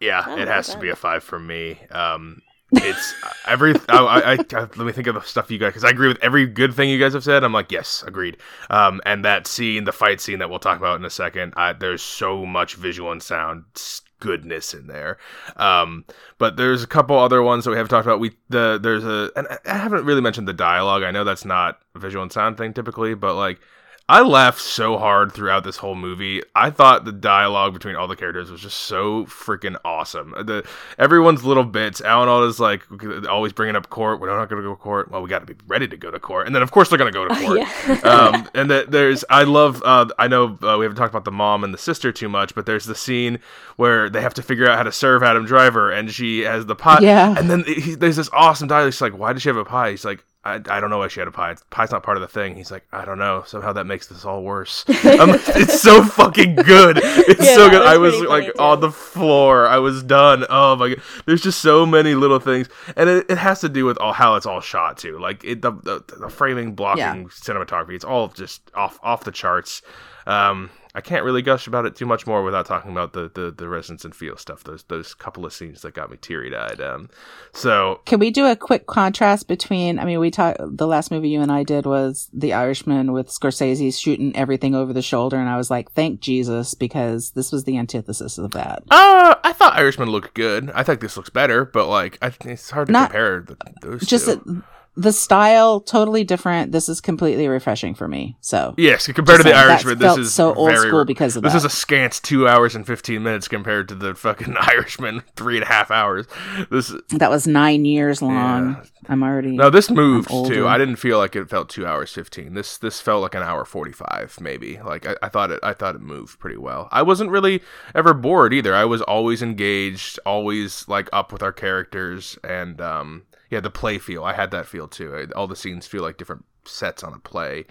Yeah, Oh, it well has to be a five for me. Um, it's (laughs) every. I, I, I let me think of the stuff you guys because I agree with every good thing you guys have said. I'm like, yes, agreed. Um, and that scene, the fight scene that we'll talk about in a second, I, there's so much visual and sound s- goodness in there. Um, but there's a couple other ones that we have talked about. We the there's a and I- haven't really mentioned the dialogue. I know that's not a visual and sound thing typically, but like. I laughed so hard throughout this whole movie. I thought the dialogue between all the characters was just so freaking awesome. The everyone's little bits. Alan Alda's like always bringing up court. We're not going to go to court. Well, we got to be ready to go to court, and then of course they're going to go to (laughs) court. yeah. um, and that there's, I love. Uh, I know uh, we haven't talked about the mom and the sister too much, but there's the scene where they have to figure out how to serve Adam Driver, and she has the pie. Yeah. And then he, there's this awesome dialogue. She's like, "Why did she have a pie?" He's like. I, I don't know why she had a pie. Pie's not part of the thing. He's like, I don't know. Somehow that makes this all worse. (laughs) I'm it's so fucking good. It's Yeah, so good. was I was like funny, on the floor. I was done. Oh my god. There's just so many little things, and it, it has to do with all how it's all shot too. Like it, the, the the framing, blocking, Yeah. cinematography. It's all just off off the charts. Um, I can't really gush about it too much more without talking about the the, the resonance and feel stuff. Those those couple of scenes that got me teary eyed. Um, so Can we do a quick contrast between? I mean, we talked. The last movie you and I did was The Irishman with Scorsese shooting everything over the shoulder, and I was like, "Thank Jesus," because this was the antithesis of that. Uh, I thought Irishman looked good. I think this looks better, but like, I, it's hard to Not- compare the, those Just two. uh, the style totally different. This is completely refreshing for me. So yes, compared to the Just saying, that Irishman, this is so old very, school because of this that. is a scant two hours and fifteen minutes compared to the fucking (laughs) Irishman three and a half hours. This that was nine years long. Yeah. I'm already no, this moved too. I didn't feel like it felt two hours fifteen. This this felt like an hour forty five, maybe. Like I, I thought it. I thought it moved pretty well. I wasn't really ever bored either. I was always engaged, always like up with our characters, and um, yeah, the play feel. I had that feel too. All the scenes feel like different sets on a play.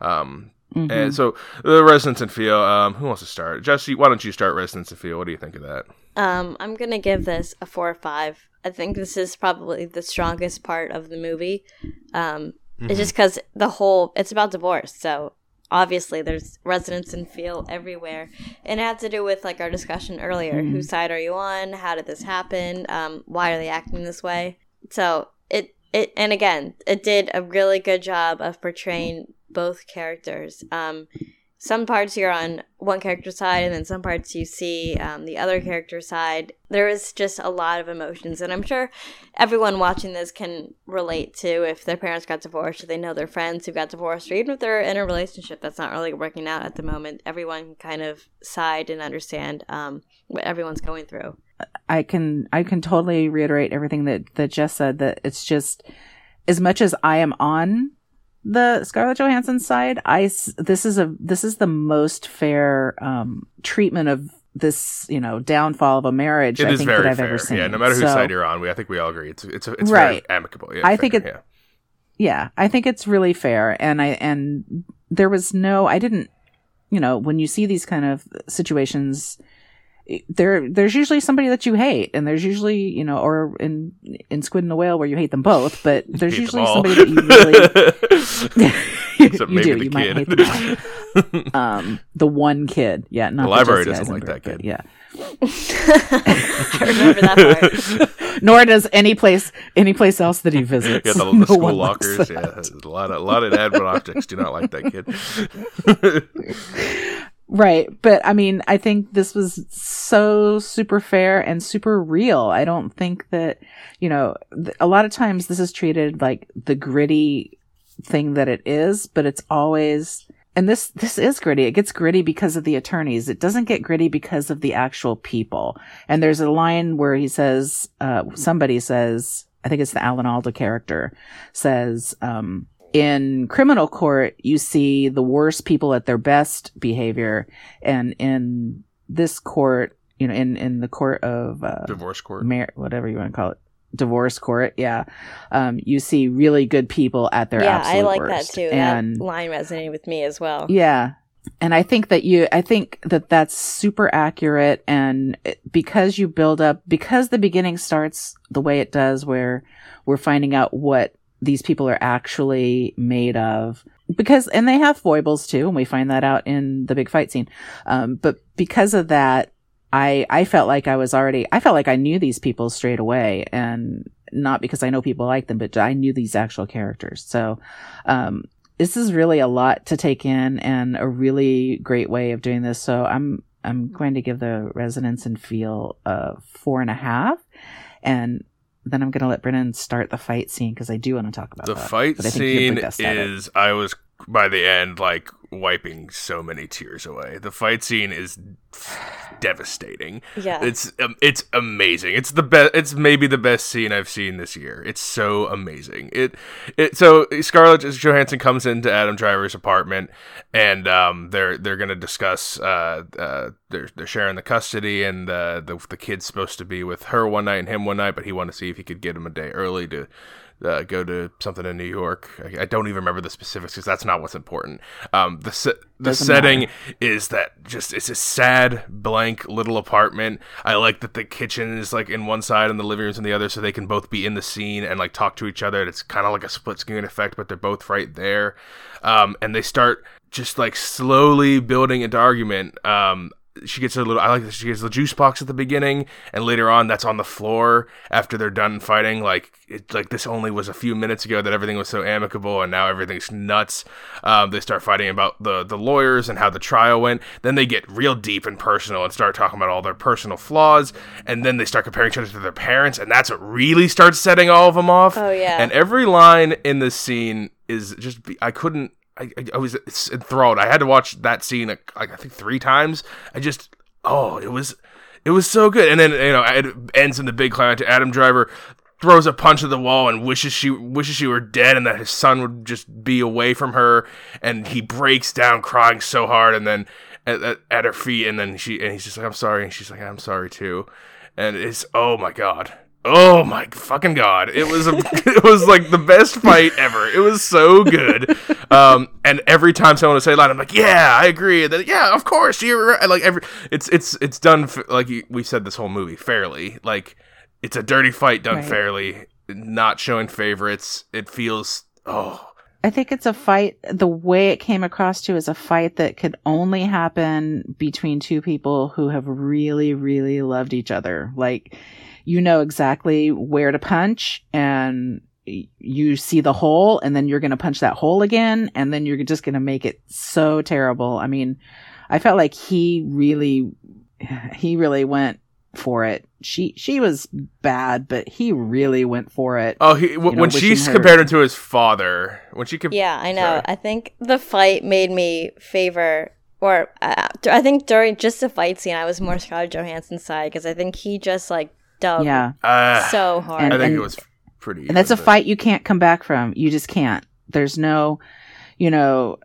Um, Mhm. and so the resonance and feel. Um, who wants to start? Jesse, why don't you start resonance and feel? What do you think of that? Um, I'm gonna give this a four or five. I think this is probably the strongest part of the movie. Um, It's just because the whole it's about divorce, so obviously there's resonance and feel everywhere, and it had to do with like our discussion earlier. Whose side are you on? How did this happen? Um, why are they acting this way? So it it and again it did a really good job of portraying both characters. Um, some parts you're on one character's side, and then some parts you see um, the other character's side. There is just a lot of emotions, and I'm sure everyone watching this can relate to if their parents got divorced, or they know their friends who got divorced, or even if they're in a relationship that's not really working out at the moment. Everyone kind of side and understand um, what everyone's going through. I can I can totally reiterate everything that that Jess said. That it's just as much as I am on the Scarlett Johansson side, I this is a this is the most fair um, treatment of this you know downfall of a marriage. It I is think very that I've fair. ever seen. Yeah, no matter whose So- side you're on, we I think we all agree it's it's it's Right. very amicable. Yeah, I fair, think it- yeah. yeah i think it's really fair and i and there was no i didn't you know when you see these kind of situations there there's usually somebody that you hate and there's usually you know or in in squid and the whale where you hate them both but (laughs) there's usually somebody that you really (laughs) (laughs) Except you maybe do the you might hate them all. um the one kid yeah not The library Jesse doesn't like that kid. yeah I remember that part. nor does any place any place else that he visits Yeah, the, No school lockers. Yeah, a lot of a lot of inanimate objects do not like that kid. Right. But I mean, I think this was so super fair and super real. I don't think that, you know, th- a lot of times this is treated like the gritty thing that it is, but it's always, and this, this is gritty. It gets gritty because of the attorneys. It doesn't get gritty because of the actual people. And there's a line where he says, uh, somebody says, I think it's the Alan Alda character says, um, in criminal court, you see the worst people at their best behavior. And in this court, you know, in, in the court of, uh, Divorce court. mar- whatever you want to call it, divorce court. Yeah. Um, you see really good people at their yeah, I like worst. that too. And that line resonated with me as well. yeah. And I think that you, I think that that's super accurate. And it- because you build up, because the beginning starts the way it does, where we're finding out what these people are actually made of, because, and they have foibles too. And we find that out in the big fight scene. Um, but because of that, I, I felt like I was already, I felt like I knew these people straight away and not because I know people like them, but I knew these actual characters. So, um, this is really a lot to take in and a really great way of doing this. So I'm I'm going to give the resonance and feel a four and a half, and then I'm going to let Brennan start the fight scene because I do want to talk about The that. fight But I think you're scene the best at it. is I was by the end like wiping so many tears away. The fight scene is devastating. Yeah. It's um, it's amazing. It's the best. It's maybe the best scene I've seen this year. It's so amazing. It it so Scarlett Johansson comes into Adam Driver's apartment, and um they're they're gonna discuss uh uh they're they're sharing the custody, and uh, the the kid's supposed to be with her one night and him one night, but he wanted to see if he could get him a day early to uh, go to something in New York. I, I don't even remember the specifics because that's not what's important. Um, the se- the Doesn't setting matter. is that just it's a sad blank little apartment. I like that the kitchen is like in one side and the living room's in the other, so they can both be in the scene and like talk to each other. It's kind of like a split screen effect, but they're both right there. Um, and they start just like slowly building into argument. Um, she gets a little. I like that she gets the juice box at the beginning, and later on, that's on the floor after they're done fighting. Like it, like this only was a few minutes ago that everything was so amicable, and now everything's nuts. Um, they start fighting about the the lawyers and how the trial went. Then they get real deep and personal and start talking about all their personal flaws, and then they start comparing each other to their parents, and that's what really starts setting all of them off. Oh, yeah. And every line in this scene is just. I couldn't. I, I- was enthralled. I had to watch that scene like, like I think three times. I just oh, it was it was so good. And then you know it ends in the big climax. Adam Driver throws a punch at the wall and wishes she wishes she were dead and that his son would just be away from her. And he breaks down crying so hard. And then at, at, at her feet, and then she and he's just like I'm sorry, and she's like I'm sorry too. And it's oh my god. Oh my fucking god! It was a, (laughs) it was like the best fight ever. It was so good. Um, and every time someone would say line, I'm like, yeah, I agree. And then, yeah, of course, you're right. Like every, it's it's it's done f- like we said this whole movie fairly. Like it's a dirty fight done Right. fairly, not showing favorites. It feels oh I think it's a fight. The way it came across to is a fight that could only happen between two people who have really, really loved each other. Like, you know exactly where to punch and you see the hole and then you're going to punch that hole again and then you're just going to make it so terrible. I mean, I felt like he really, he really went for it. She, she was bad, but he really went for it. oh he w- know, when wishing she her- compared him to his father when she com- Yeah, I know. Sorry. I think the fight made me favor, or uh, I think during just the fight scene, I was more Scarlett Johansson's side because I think he just like dug Yeah. uh, so hard. And- I think and- it was pretty. and that's a but- fight you can't come back from. You just can't. There's no, you know,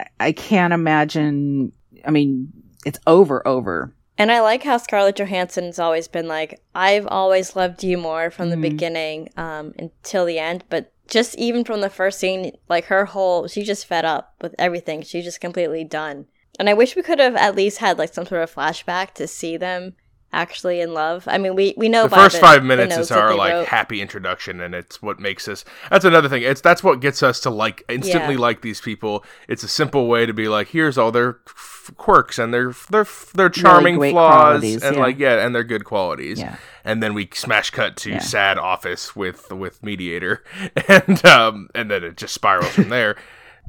I- I can't imagine. I mean, it's over, over. And I like how Scarlett Johansson's always been like, I've always loved you more from the Mhm. beginning um, until the end. But just even from the first scene, like her whole, she just fed up with everything. She's just completely done. And I wish we could have at least had like some sort of flashback to see them actually in love. I mean, we, we know the first the- five minutes is our like wrote. happy introduction and it's what makes us that's another thing it's that's what gets us to like instantly Yeah. like these people it's a simple way to be like here's all their f- quirks and their their their charming flaws and yeah. like yeah and their good qualities Yeah. and then we smash cut to sad office with with mediator (laughs) and um and then it just spirals from there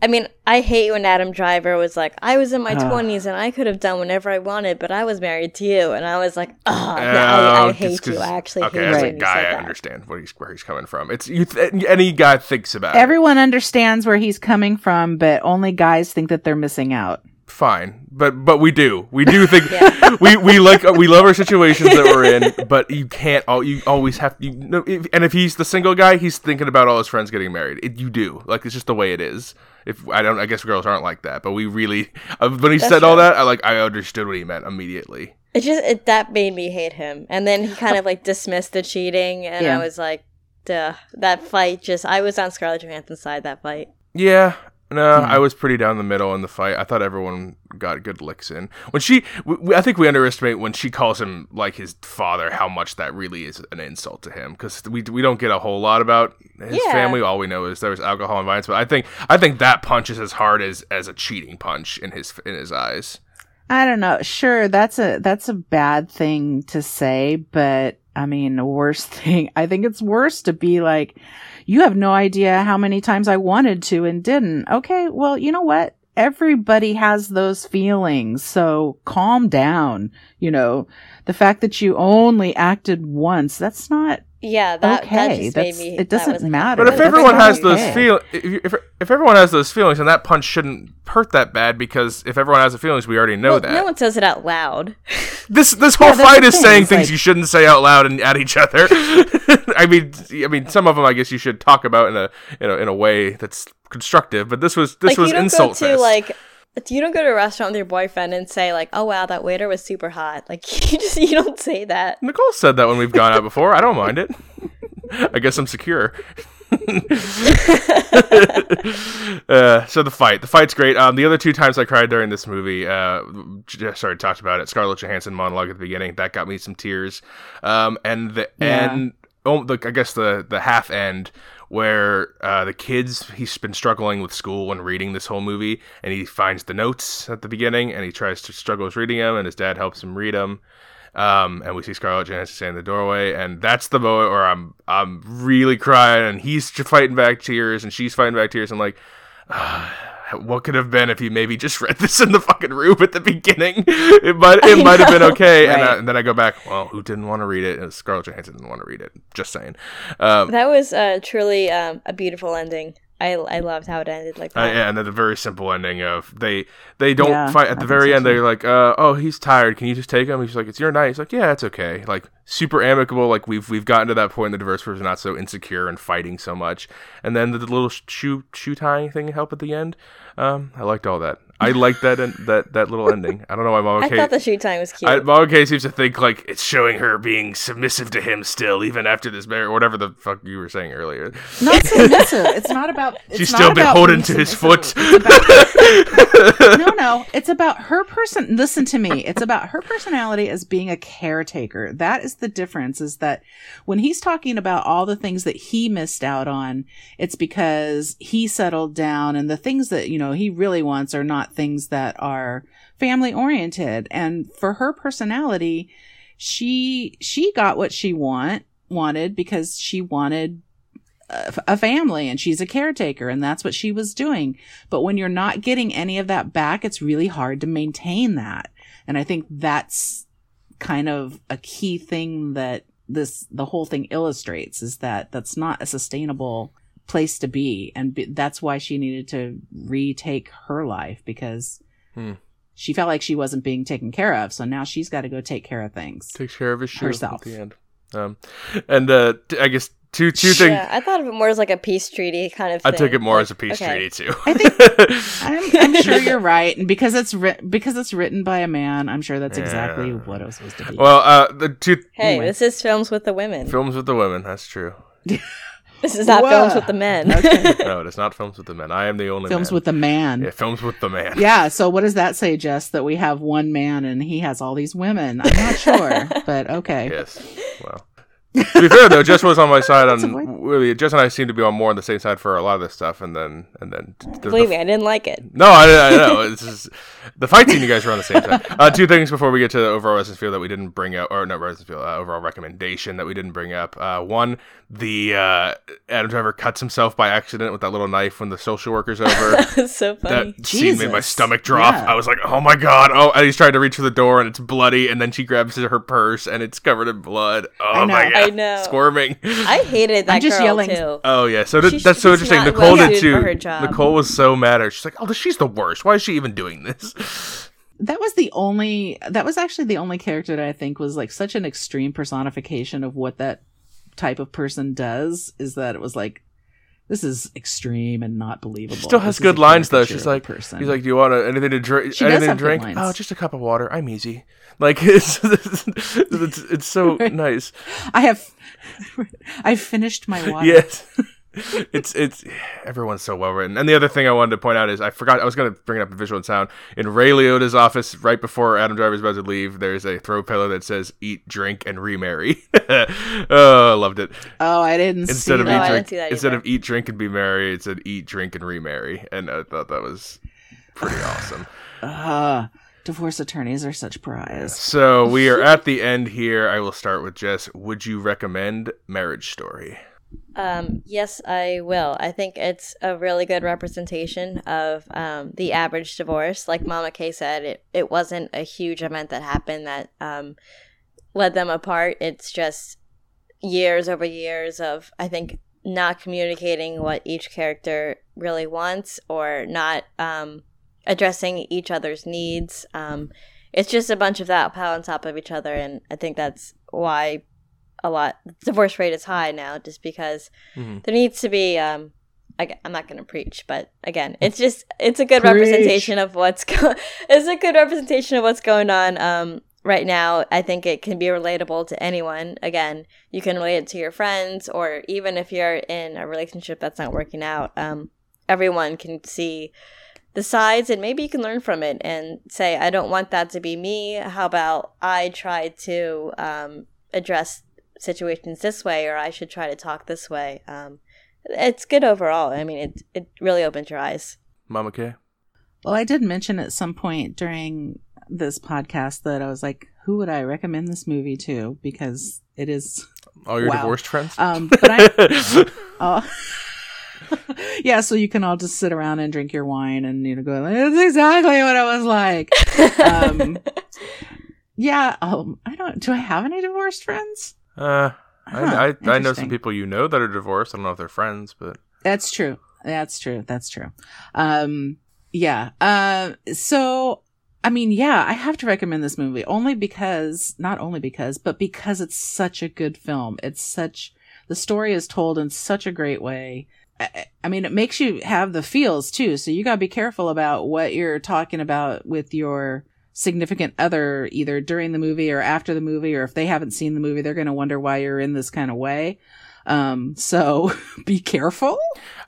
I mean, I hate when Adam Driver was like, I was in my Ugh. 20s and I could have done whatever I wanted, but I was married to you. And I was like, oh, now I, Oh, I it's hate 'cause- you. I actually okay hate as you. a when you guy i that. understand what he's where he's coming from it's you th- any guy thinks about it. Everyone understands where he's coming from, but only guys think that they're missing out. fine. But but we do. We do think (laughs) (laughs) we we like we love our situations that we're in, but you can't all you always have you know if, and if he's the single guy, he's thinking about all his friends getting married. It, you do. Like it's just the way it is. If I don't I guess girls aren't like that, but we really (laughs) uh, when he That's said all that, I like I understood what he meant immediately. It just it, that made me hate him, and then he kind (laughs) of like dismissed the cheating, and Yeah. I was like, "Duh." That fight just I was on Scarlett Johansson's side. That fight. Yeah. No, Hmm. I was pretty down the middle in the fight. I thought everyone got good licks in. When she, we, we- I think we underestimate when she calls him like his father, how much that really is an insult to him. Because we we don't get a whole lot about his Yeah. family. All we know is there was alcohol and violence. But I think I think that punch is as hard as as a cheating punch in his in his eyes. I don't know. Sure, that's a that's a bad thing to say, but I mean, the worst (laughs) thing. I think it's worse to be like, you have no idea how many times I wanted to and didn't. Okay, well, you know what? Everybody has those feelings, so calm down. You know, the fact that you only acted once, that's not Yeah, that okay. that just That's made me. it doesn't was matter. But if That's everyone not has those feel, if, if if everyone has those feelings, then that punch shouldn't hurt that bad. Because if everyone has the feelings, we already know Well, that. no one says it out loud. (laughs) This this whole that's fight is thing, saying it's things like- you shouldn't say out loud and at each other. (laughs) I mean, I mean, some of them I guess you should talk about in a in a, in a way that's constructive. But this was this like was you don't insult go to fest. like. You don't go to a restaurant with your boyfriend and say like, "Oh wow, that waiter was super hot." Like (laughs) you just you don't say that. Nicole said that when we've gone out before. I don't mind it. (laughs) I guess I'm secure. (laughs) uh, so the fight, the fight's great. Um, the other two times I cried during this movie, uh, j- sorry, talked about it. Scarlett Johansson monologue at the beginning that got me some tears. Um, and the Yeah. end, oh, the I guess the the half end where uh, the kids he's been struggling with school and reading this whole movie, and he finds the notes at the beginning, and he tries to struggles reading them, and his dad helps him read them. Um, and we see Scarlett Johansson stand in the doorway, and that's the moment where I'm I'm really crying, and he's fighting back tears, and she's fighting back tears. I'm like, (sighs) what could have been if you maybe just (laughs) read this in the fucking room at the beginning? It might it I might have been okay. And, I, and then I go back, well, who didn't want to read it? And Scarlett Johansson didn't want to read it. Just saying. Um, That was uh, truly um, a beautiful ending. I I loved how it ended like Uh, that. yeah, and then the very simple ending of they they don't Yeah, fight at the very end. They're like, uh, "Oh, he's tired. Can you just take him?" He's like, "It's your night." He's like, "Yeah, it's okay." Like super amicable. Like we've we've gotten to that point in the diverse where we're not so insecure and fighting so much. And then the, little shoe shoe tying thing help at the end. Um, I liked all that. I like that en- that that little ending. I don't know why (laughs) Mama I Kay. thought the shoot time was cute. I, Mama Kay seems to think like it's showing her being submissive to him still, even after this marriage, whatever the fuck you were saying earlier. not (laughs) submissive. It's not about. It's She's not still about beholden to his foot. About- (laughs) no, no. It's about her person. Listen to me. It's about her personality as being a caretaker. That is the difference. Is that when he's talking about all the things that he missed out on, it's because he settled down, and the things that you know he really wants are not things that are family oriented. And for her personality, she she got what she want wanted because she wanted a family and she's a caretaker and that's what she was doing. But when you're not getting any of that back, it's really hard to maintain that. And I think that's kind of a key thing that this, the whole thing illustrates is that that's not a sustainable place to be. And be, that's why she needed to retake her life because Hmm. she felt like she wasn't being taken care of. So now she's got to go take care of things. takes care of his Herself. at the end. Um, and uh, t- I guess two two things. yeah, I thought of it more as like a peace treaty kind of. Thing. I thing. took it more Like, as a peace okay. treaty too. I (laughs) I'm, I'm sure you're right, and because it's writ- because it's written by a man, I'm sure that's exactly what it was supposed to be. well, uh, the two Hey, Anyway. this is films with the women. films with the women. That's true. (laughs) This is not Whoa. films with the men. Okay. (laughs) No, it is not films with the men. I am the only Films man. with the man. yeah, films with the man. Yeah. So what does that say, Jess? That we have one man and he has all these women? I'm not sure, (laughs) but okay. Yes. Well. to be fair though, Jess was on my side on. Really, Jess and I seem to be on more on the same side for a lot of this stuff, and then and then. the- Believe the- me, I didn't like it. No, I, I know. It's just, the fight scene. You guys were on the same side. (laughs) Uh, two things before we get to the overall Resident Feel that we didn't bring up, or no, Resident Feel, uh, overall recommendation that we didn't bring up. Uh, one, the uh, Adam Driver cuts himself by accident with that little knife when the social worker's over. (laughs) So funny. that scene made my stomach drop. Yeah. I was like, "Oh my god!" Oh, and he's trying to reach for the door, and it's bloody. And then she grabs her purse, and it's covered in blood. Oh I know. my god! I know. squirming. I hated that I'm just girl yelling- too. Oh yeah, so th- She's- that's so interesting. Nicole well did too. for her job. Nicole was so mad. at her. She's like, "Oh, she's the worst. Why is she even doing this?" (laughs) that was the only that was actually the only character that I think was like such an extreme personification of what that type of person does is that it was like this is extreme and not believable. She still has This good lines though. She's like, person. he's like, "Do you want a- anything to drink? She does anything to have good drink? lines. Oh, just a cup of water. I'm easy." Like (laughs) it's it's, it's so (laughs) nice. I have (laughs) I've finished my water. Yes. It's it's everyone's so well written. And the other thing I wanted to point out is I forgot I was going to bring it up in visual and sound. In Ray Liotta's office, right before Adam Driver's about to leave, there's a throw pillow that says "Eat, drink, and remarry." (laughs) oh, I loved it. Oh, I didn't see Instead of No, eat, I that. didn't drink, see that instead either. of eat, drink, and be merry, it said eat, drink, and remarry, and I thought that was pretty awesome. Ah, divorce attorneys are such pariahs. So we are at the end here. I will start with Jess. Would you recommend Marriage Story? Um, yes, I will. I think it's a really good representation of um, the average divorce. Like Mama Kay said, it, it wasn't a huge event that happened that um, led them apart. It's just years over years of, I think, not communicating what each character really wants or not um, addressing each other's needs. Um, it's just a bunch of that piled on top of each other. And I think that's why a lot. Divorce rate is high now just because Mhm. there needs to be um I, am not going to preach but again it's just it's a good Preach. representation of what's go- (laughs) it's a good representation of what's going on um right now. I think it can be relatable to anyone. Again you can relate it to your friends or even if you're in a relationship that's not working out um everyone can see the sides and maybe you can learn from it and say i don't want that to be me. How about i try to um, address situations this way or i should try to talk this way um, it's good overall i mean it, it really opens your eyes Mama Kay? Well, I did mention at some point during this podcast that I was like, who would I recommend this movie to? Because it is All your Wow. divorced friends? um but I (laughs) Oh. (laughs) yeah, so you can all just sit around and drink your wine and you know go, that's exactly what I was like. (laughs) Um Yeah, um I don't do I have any divorced friends? Uh, I, Huh, I, I know some people you know that are divorced. I don't know if they're friends, but That's true. That's true. That's true. Um, yeah. Uh, so, I mean, yeah, I have to recommend this movie only because, not only because, but because it's such a good film. It's such, the story is told in such a great way. I, I mean, it makes you have the feels too. So you gotta be careful about what you're talking about with your significant other, either during the movie or after the movie, or if they haven't seen the movie, they're gonna wonder why you're in this kind of way. Um, so (laughs) be careful.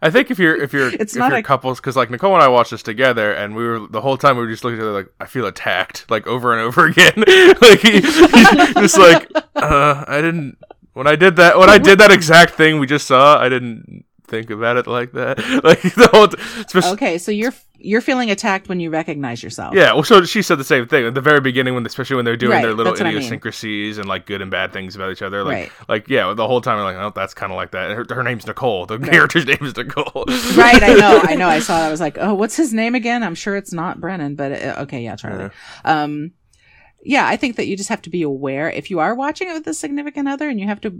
I think if you're if you're (laughs) It's if not you're a- couples, because like Nicole and I watched this together, and we were the whole time we were just looking at each other like I feel attacked, like over and over (laughs) again, like he, just like uh, I didn't when I did that when I did that exact thing we just saw, I didn't think about it like that, (laughs) like the whole. T- Okay, so you're you're feeling attacked when you recognize yourself. Yeah, well, so she said the same thing at the very beginning, when especially when they're doing Right, their little what I mean. idiosyncrasies and like good and bad things about each other. Like, Right. like yeah, the whole time I'm like, oh, that's kind of like that. Her, her name's Nicole. The character's (laughs) name is Nicole. right. I know. I (laughs) know. I saw. That. I was like, oh, what's his name again? I'm sure it's not Brennan, but uh, okay, yeah, Charlie. Um, yeah, I think that you just have to be aware if you are watching it with a significant other, and you have to,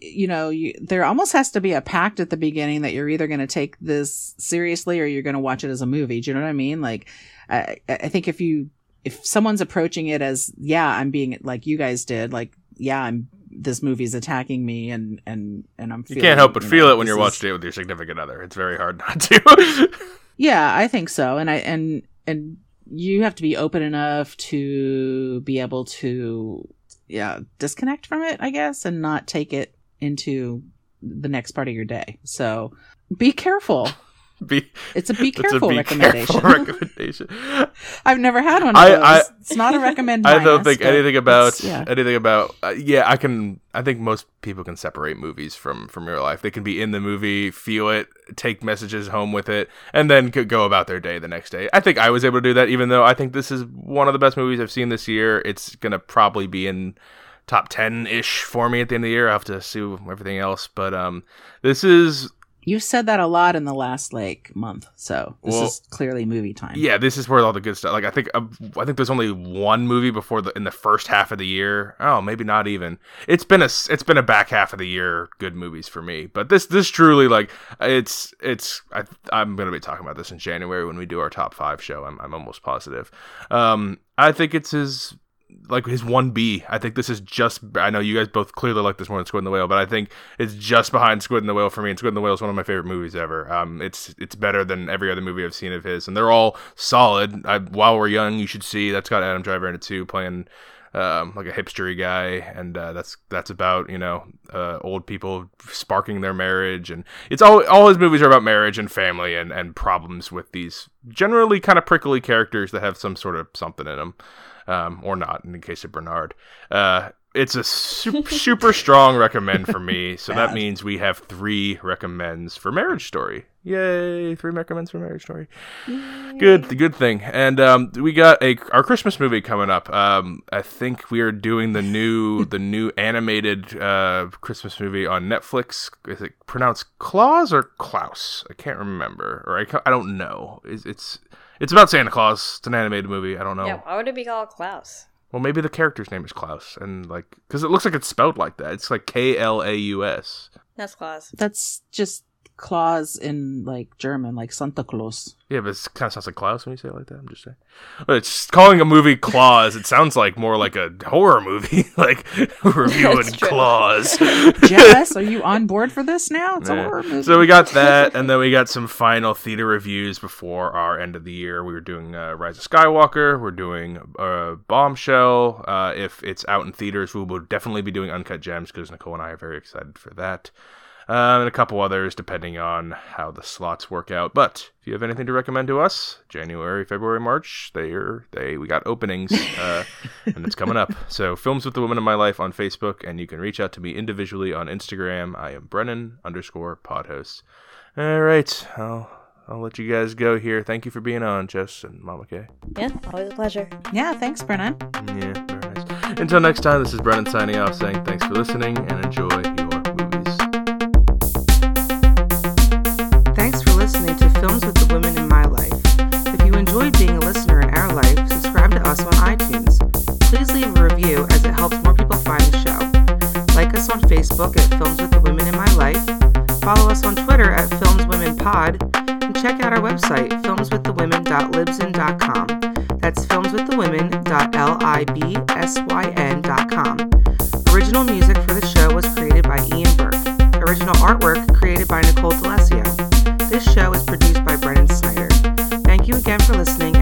you know, you, there almost has to be a pact at the beginning that you're either going to take this seriously or you're going to watch it as a movie. Do you know what I mean? Like, I, I think if you if someone's approaching it as yeah, I'm being like you guys did, like yeah, I'm this movie's attacking me and and and I'm You can't help but you feel it when you're is- watching it with your significant other. It's very hard (laughs) not to. Yeah, I think so. And I and and you have to be open enough to be able to yeah, disconnect from it, I guess, and not take it into the next part of your day. So be careful. (laughs) be It's a be it's a careful be recommendation. careful recommendation. (laughs) (laughs) I've never had one I-. I- it's not a recommend. I don't think anything about yeah. anything about. Uh, yeah, I can. I think most people can separate movies from from real life. They can be in the movie, feel it, take messages home with it, and then could go about their day the next day. I think I was able to do that, even though I think this is one of the best movies I've seen this year. It's gonna probably be in top ten ish for me at the end of the year. I have to see everything else, but um, this is You've said that a lot in the last like month, so this Well, is clearly movie time. Yeah, this is where all the good stuff. Like I think uh, I think there's only one movie before the in the first half of the year. Oh, maybe not even. It's been a it's been a back half of the year good movies for me. But this this truly like it's it's I, I'm gonna be talking about this in January when we do our top five show. I'm I'm almost positive. Um, I think it's his like his one B. I think this is just. I know you guys both clearly like this more than Squid and the Whale, but I think it's just behind Squid and the Whale for me. And Squid and the Whale is one of my favorite movies ever. Um, it's it's better than every other movie I've seen of his, and they're all solid. I, While we're young, you should see. That's got Adam Driver in it too, playing. Um, like a hipstery guy, and uh, that's that's about you know uh, old people sparking their marriage, and it's all all his movies are about marriage and family and and problems with these generally kind of prickly characters that have some sort of something in them um, or not in the case of Bernard. Uh, it's a super, (laughs) super strong recommend for me. So that means we have three recommends for Marriage Story. Yay! Three recommends for Marriage Story. Good, the good thing. And um, we got a our Christmas movie coming up. Um, I think we are doing the new (laughs) the new animated uh, Christmas movie on Netflix. Is it pronounced Claus or Klaus? I can't remember, or I, I don't know. It's, it's it's about Santa Claus. It's an animated movie. I don't know. Yeah, why would it be called Klaus? Well, maybe the character's name is Klaus, and like, because it looks like it's spelled like that. It's like K L A U S. That's Klaus. That's just claws in like German, like Santa Claus. Yeah, but it kind of sounds like Klaus when you say it like that. I'm just saying. But it's calling a movie Claus. It sounds like more like a horror movie, (laughs) like (laughs) reviewing That's true. Claus. (laughs) Jess, are you on board for this now? It's a horror movie. So we got that, and then we got some final theater reviews before our end of the year. We were doing uh, Rise of Skywalker. We're doing uh, Bombshell. Uh, if it's out in theaters, we will definitely be doing Uncut Gems because Nicole and I are very excited for that. Um, and a couple others, depending on how the slots work out. But if you have anything to recommend to us, January, February, March, they are they we got openings, uh, and it's coming up. (laughs) So films with the women in my life on Facebook, and you can reach out to me individually on Instagram. I am Brennan underscore podhost. All right, I'll I'll let you guys go here. Thank you for being on, Jess and Mama Kay. Yeah, always a pleasure. yeah, thanks, Brennan. Yeah, very nice. Until next time, this is Brennan signing off, saying thanks for listening and enjoy Facebook at Films with the Women in My Life, follow us on Twitter at FilmsWomenPod, and check out our website, filmswiththewomen.libsyn.com. That's filmswiththewomen.libsyn.com. Original music for the show was created by Ian Burke. Original artwork created by Nicole D'Alessio. This show is produced by Brennan Snyder. Thank you again for listening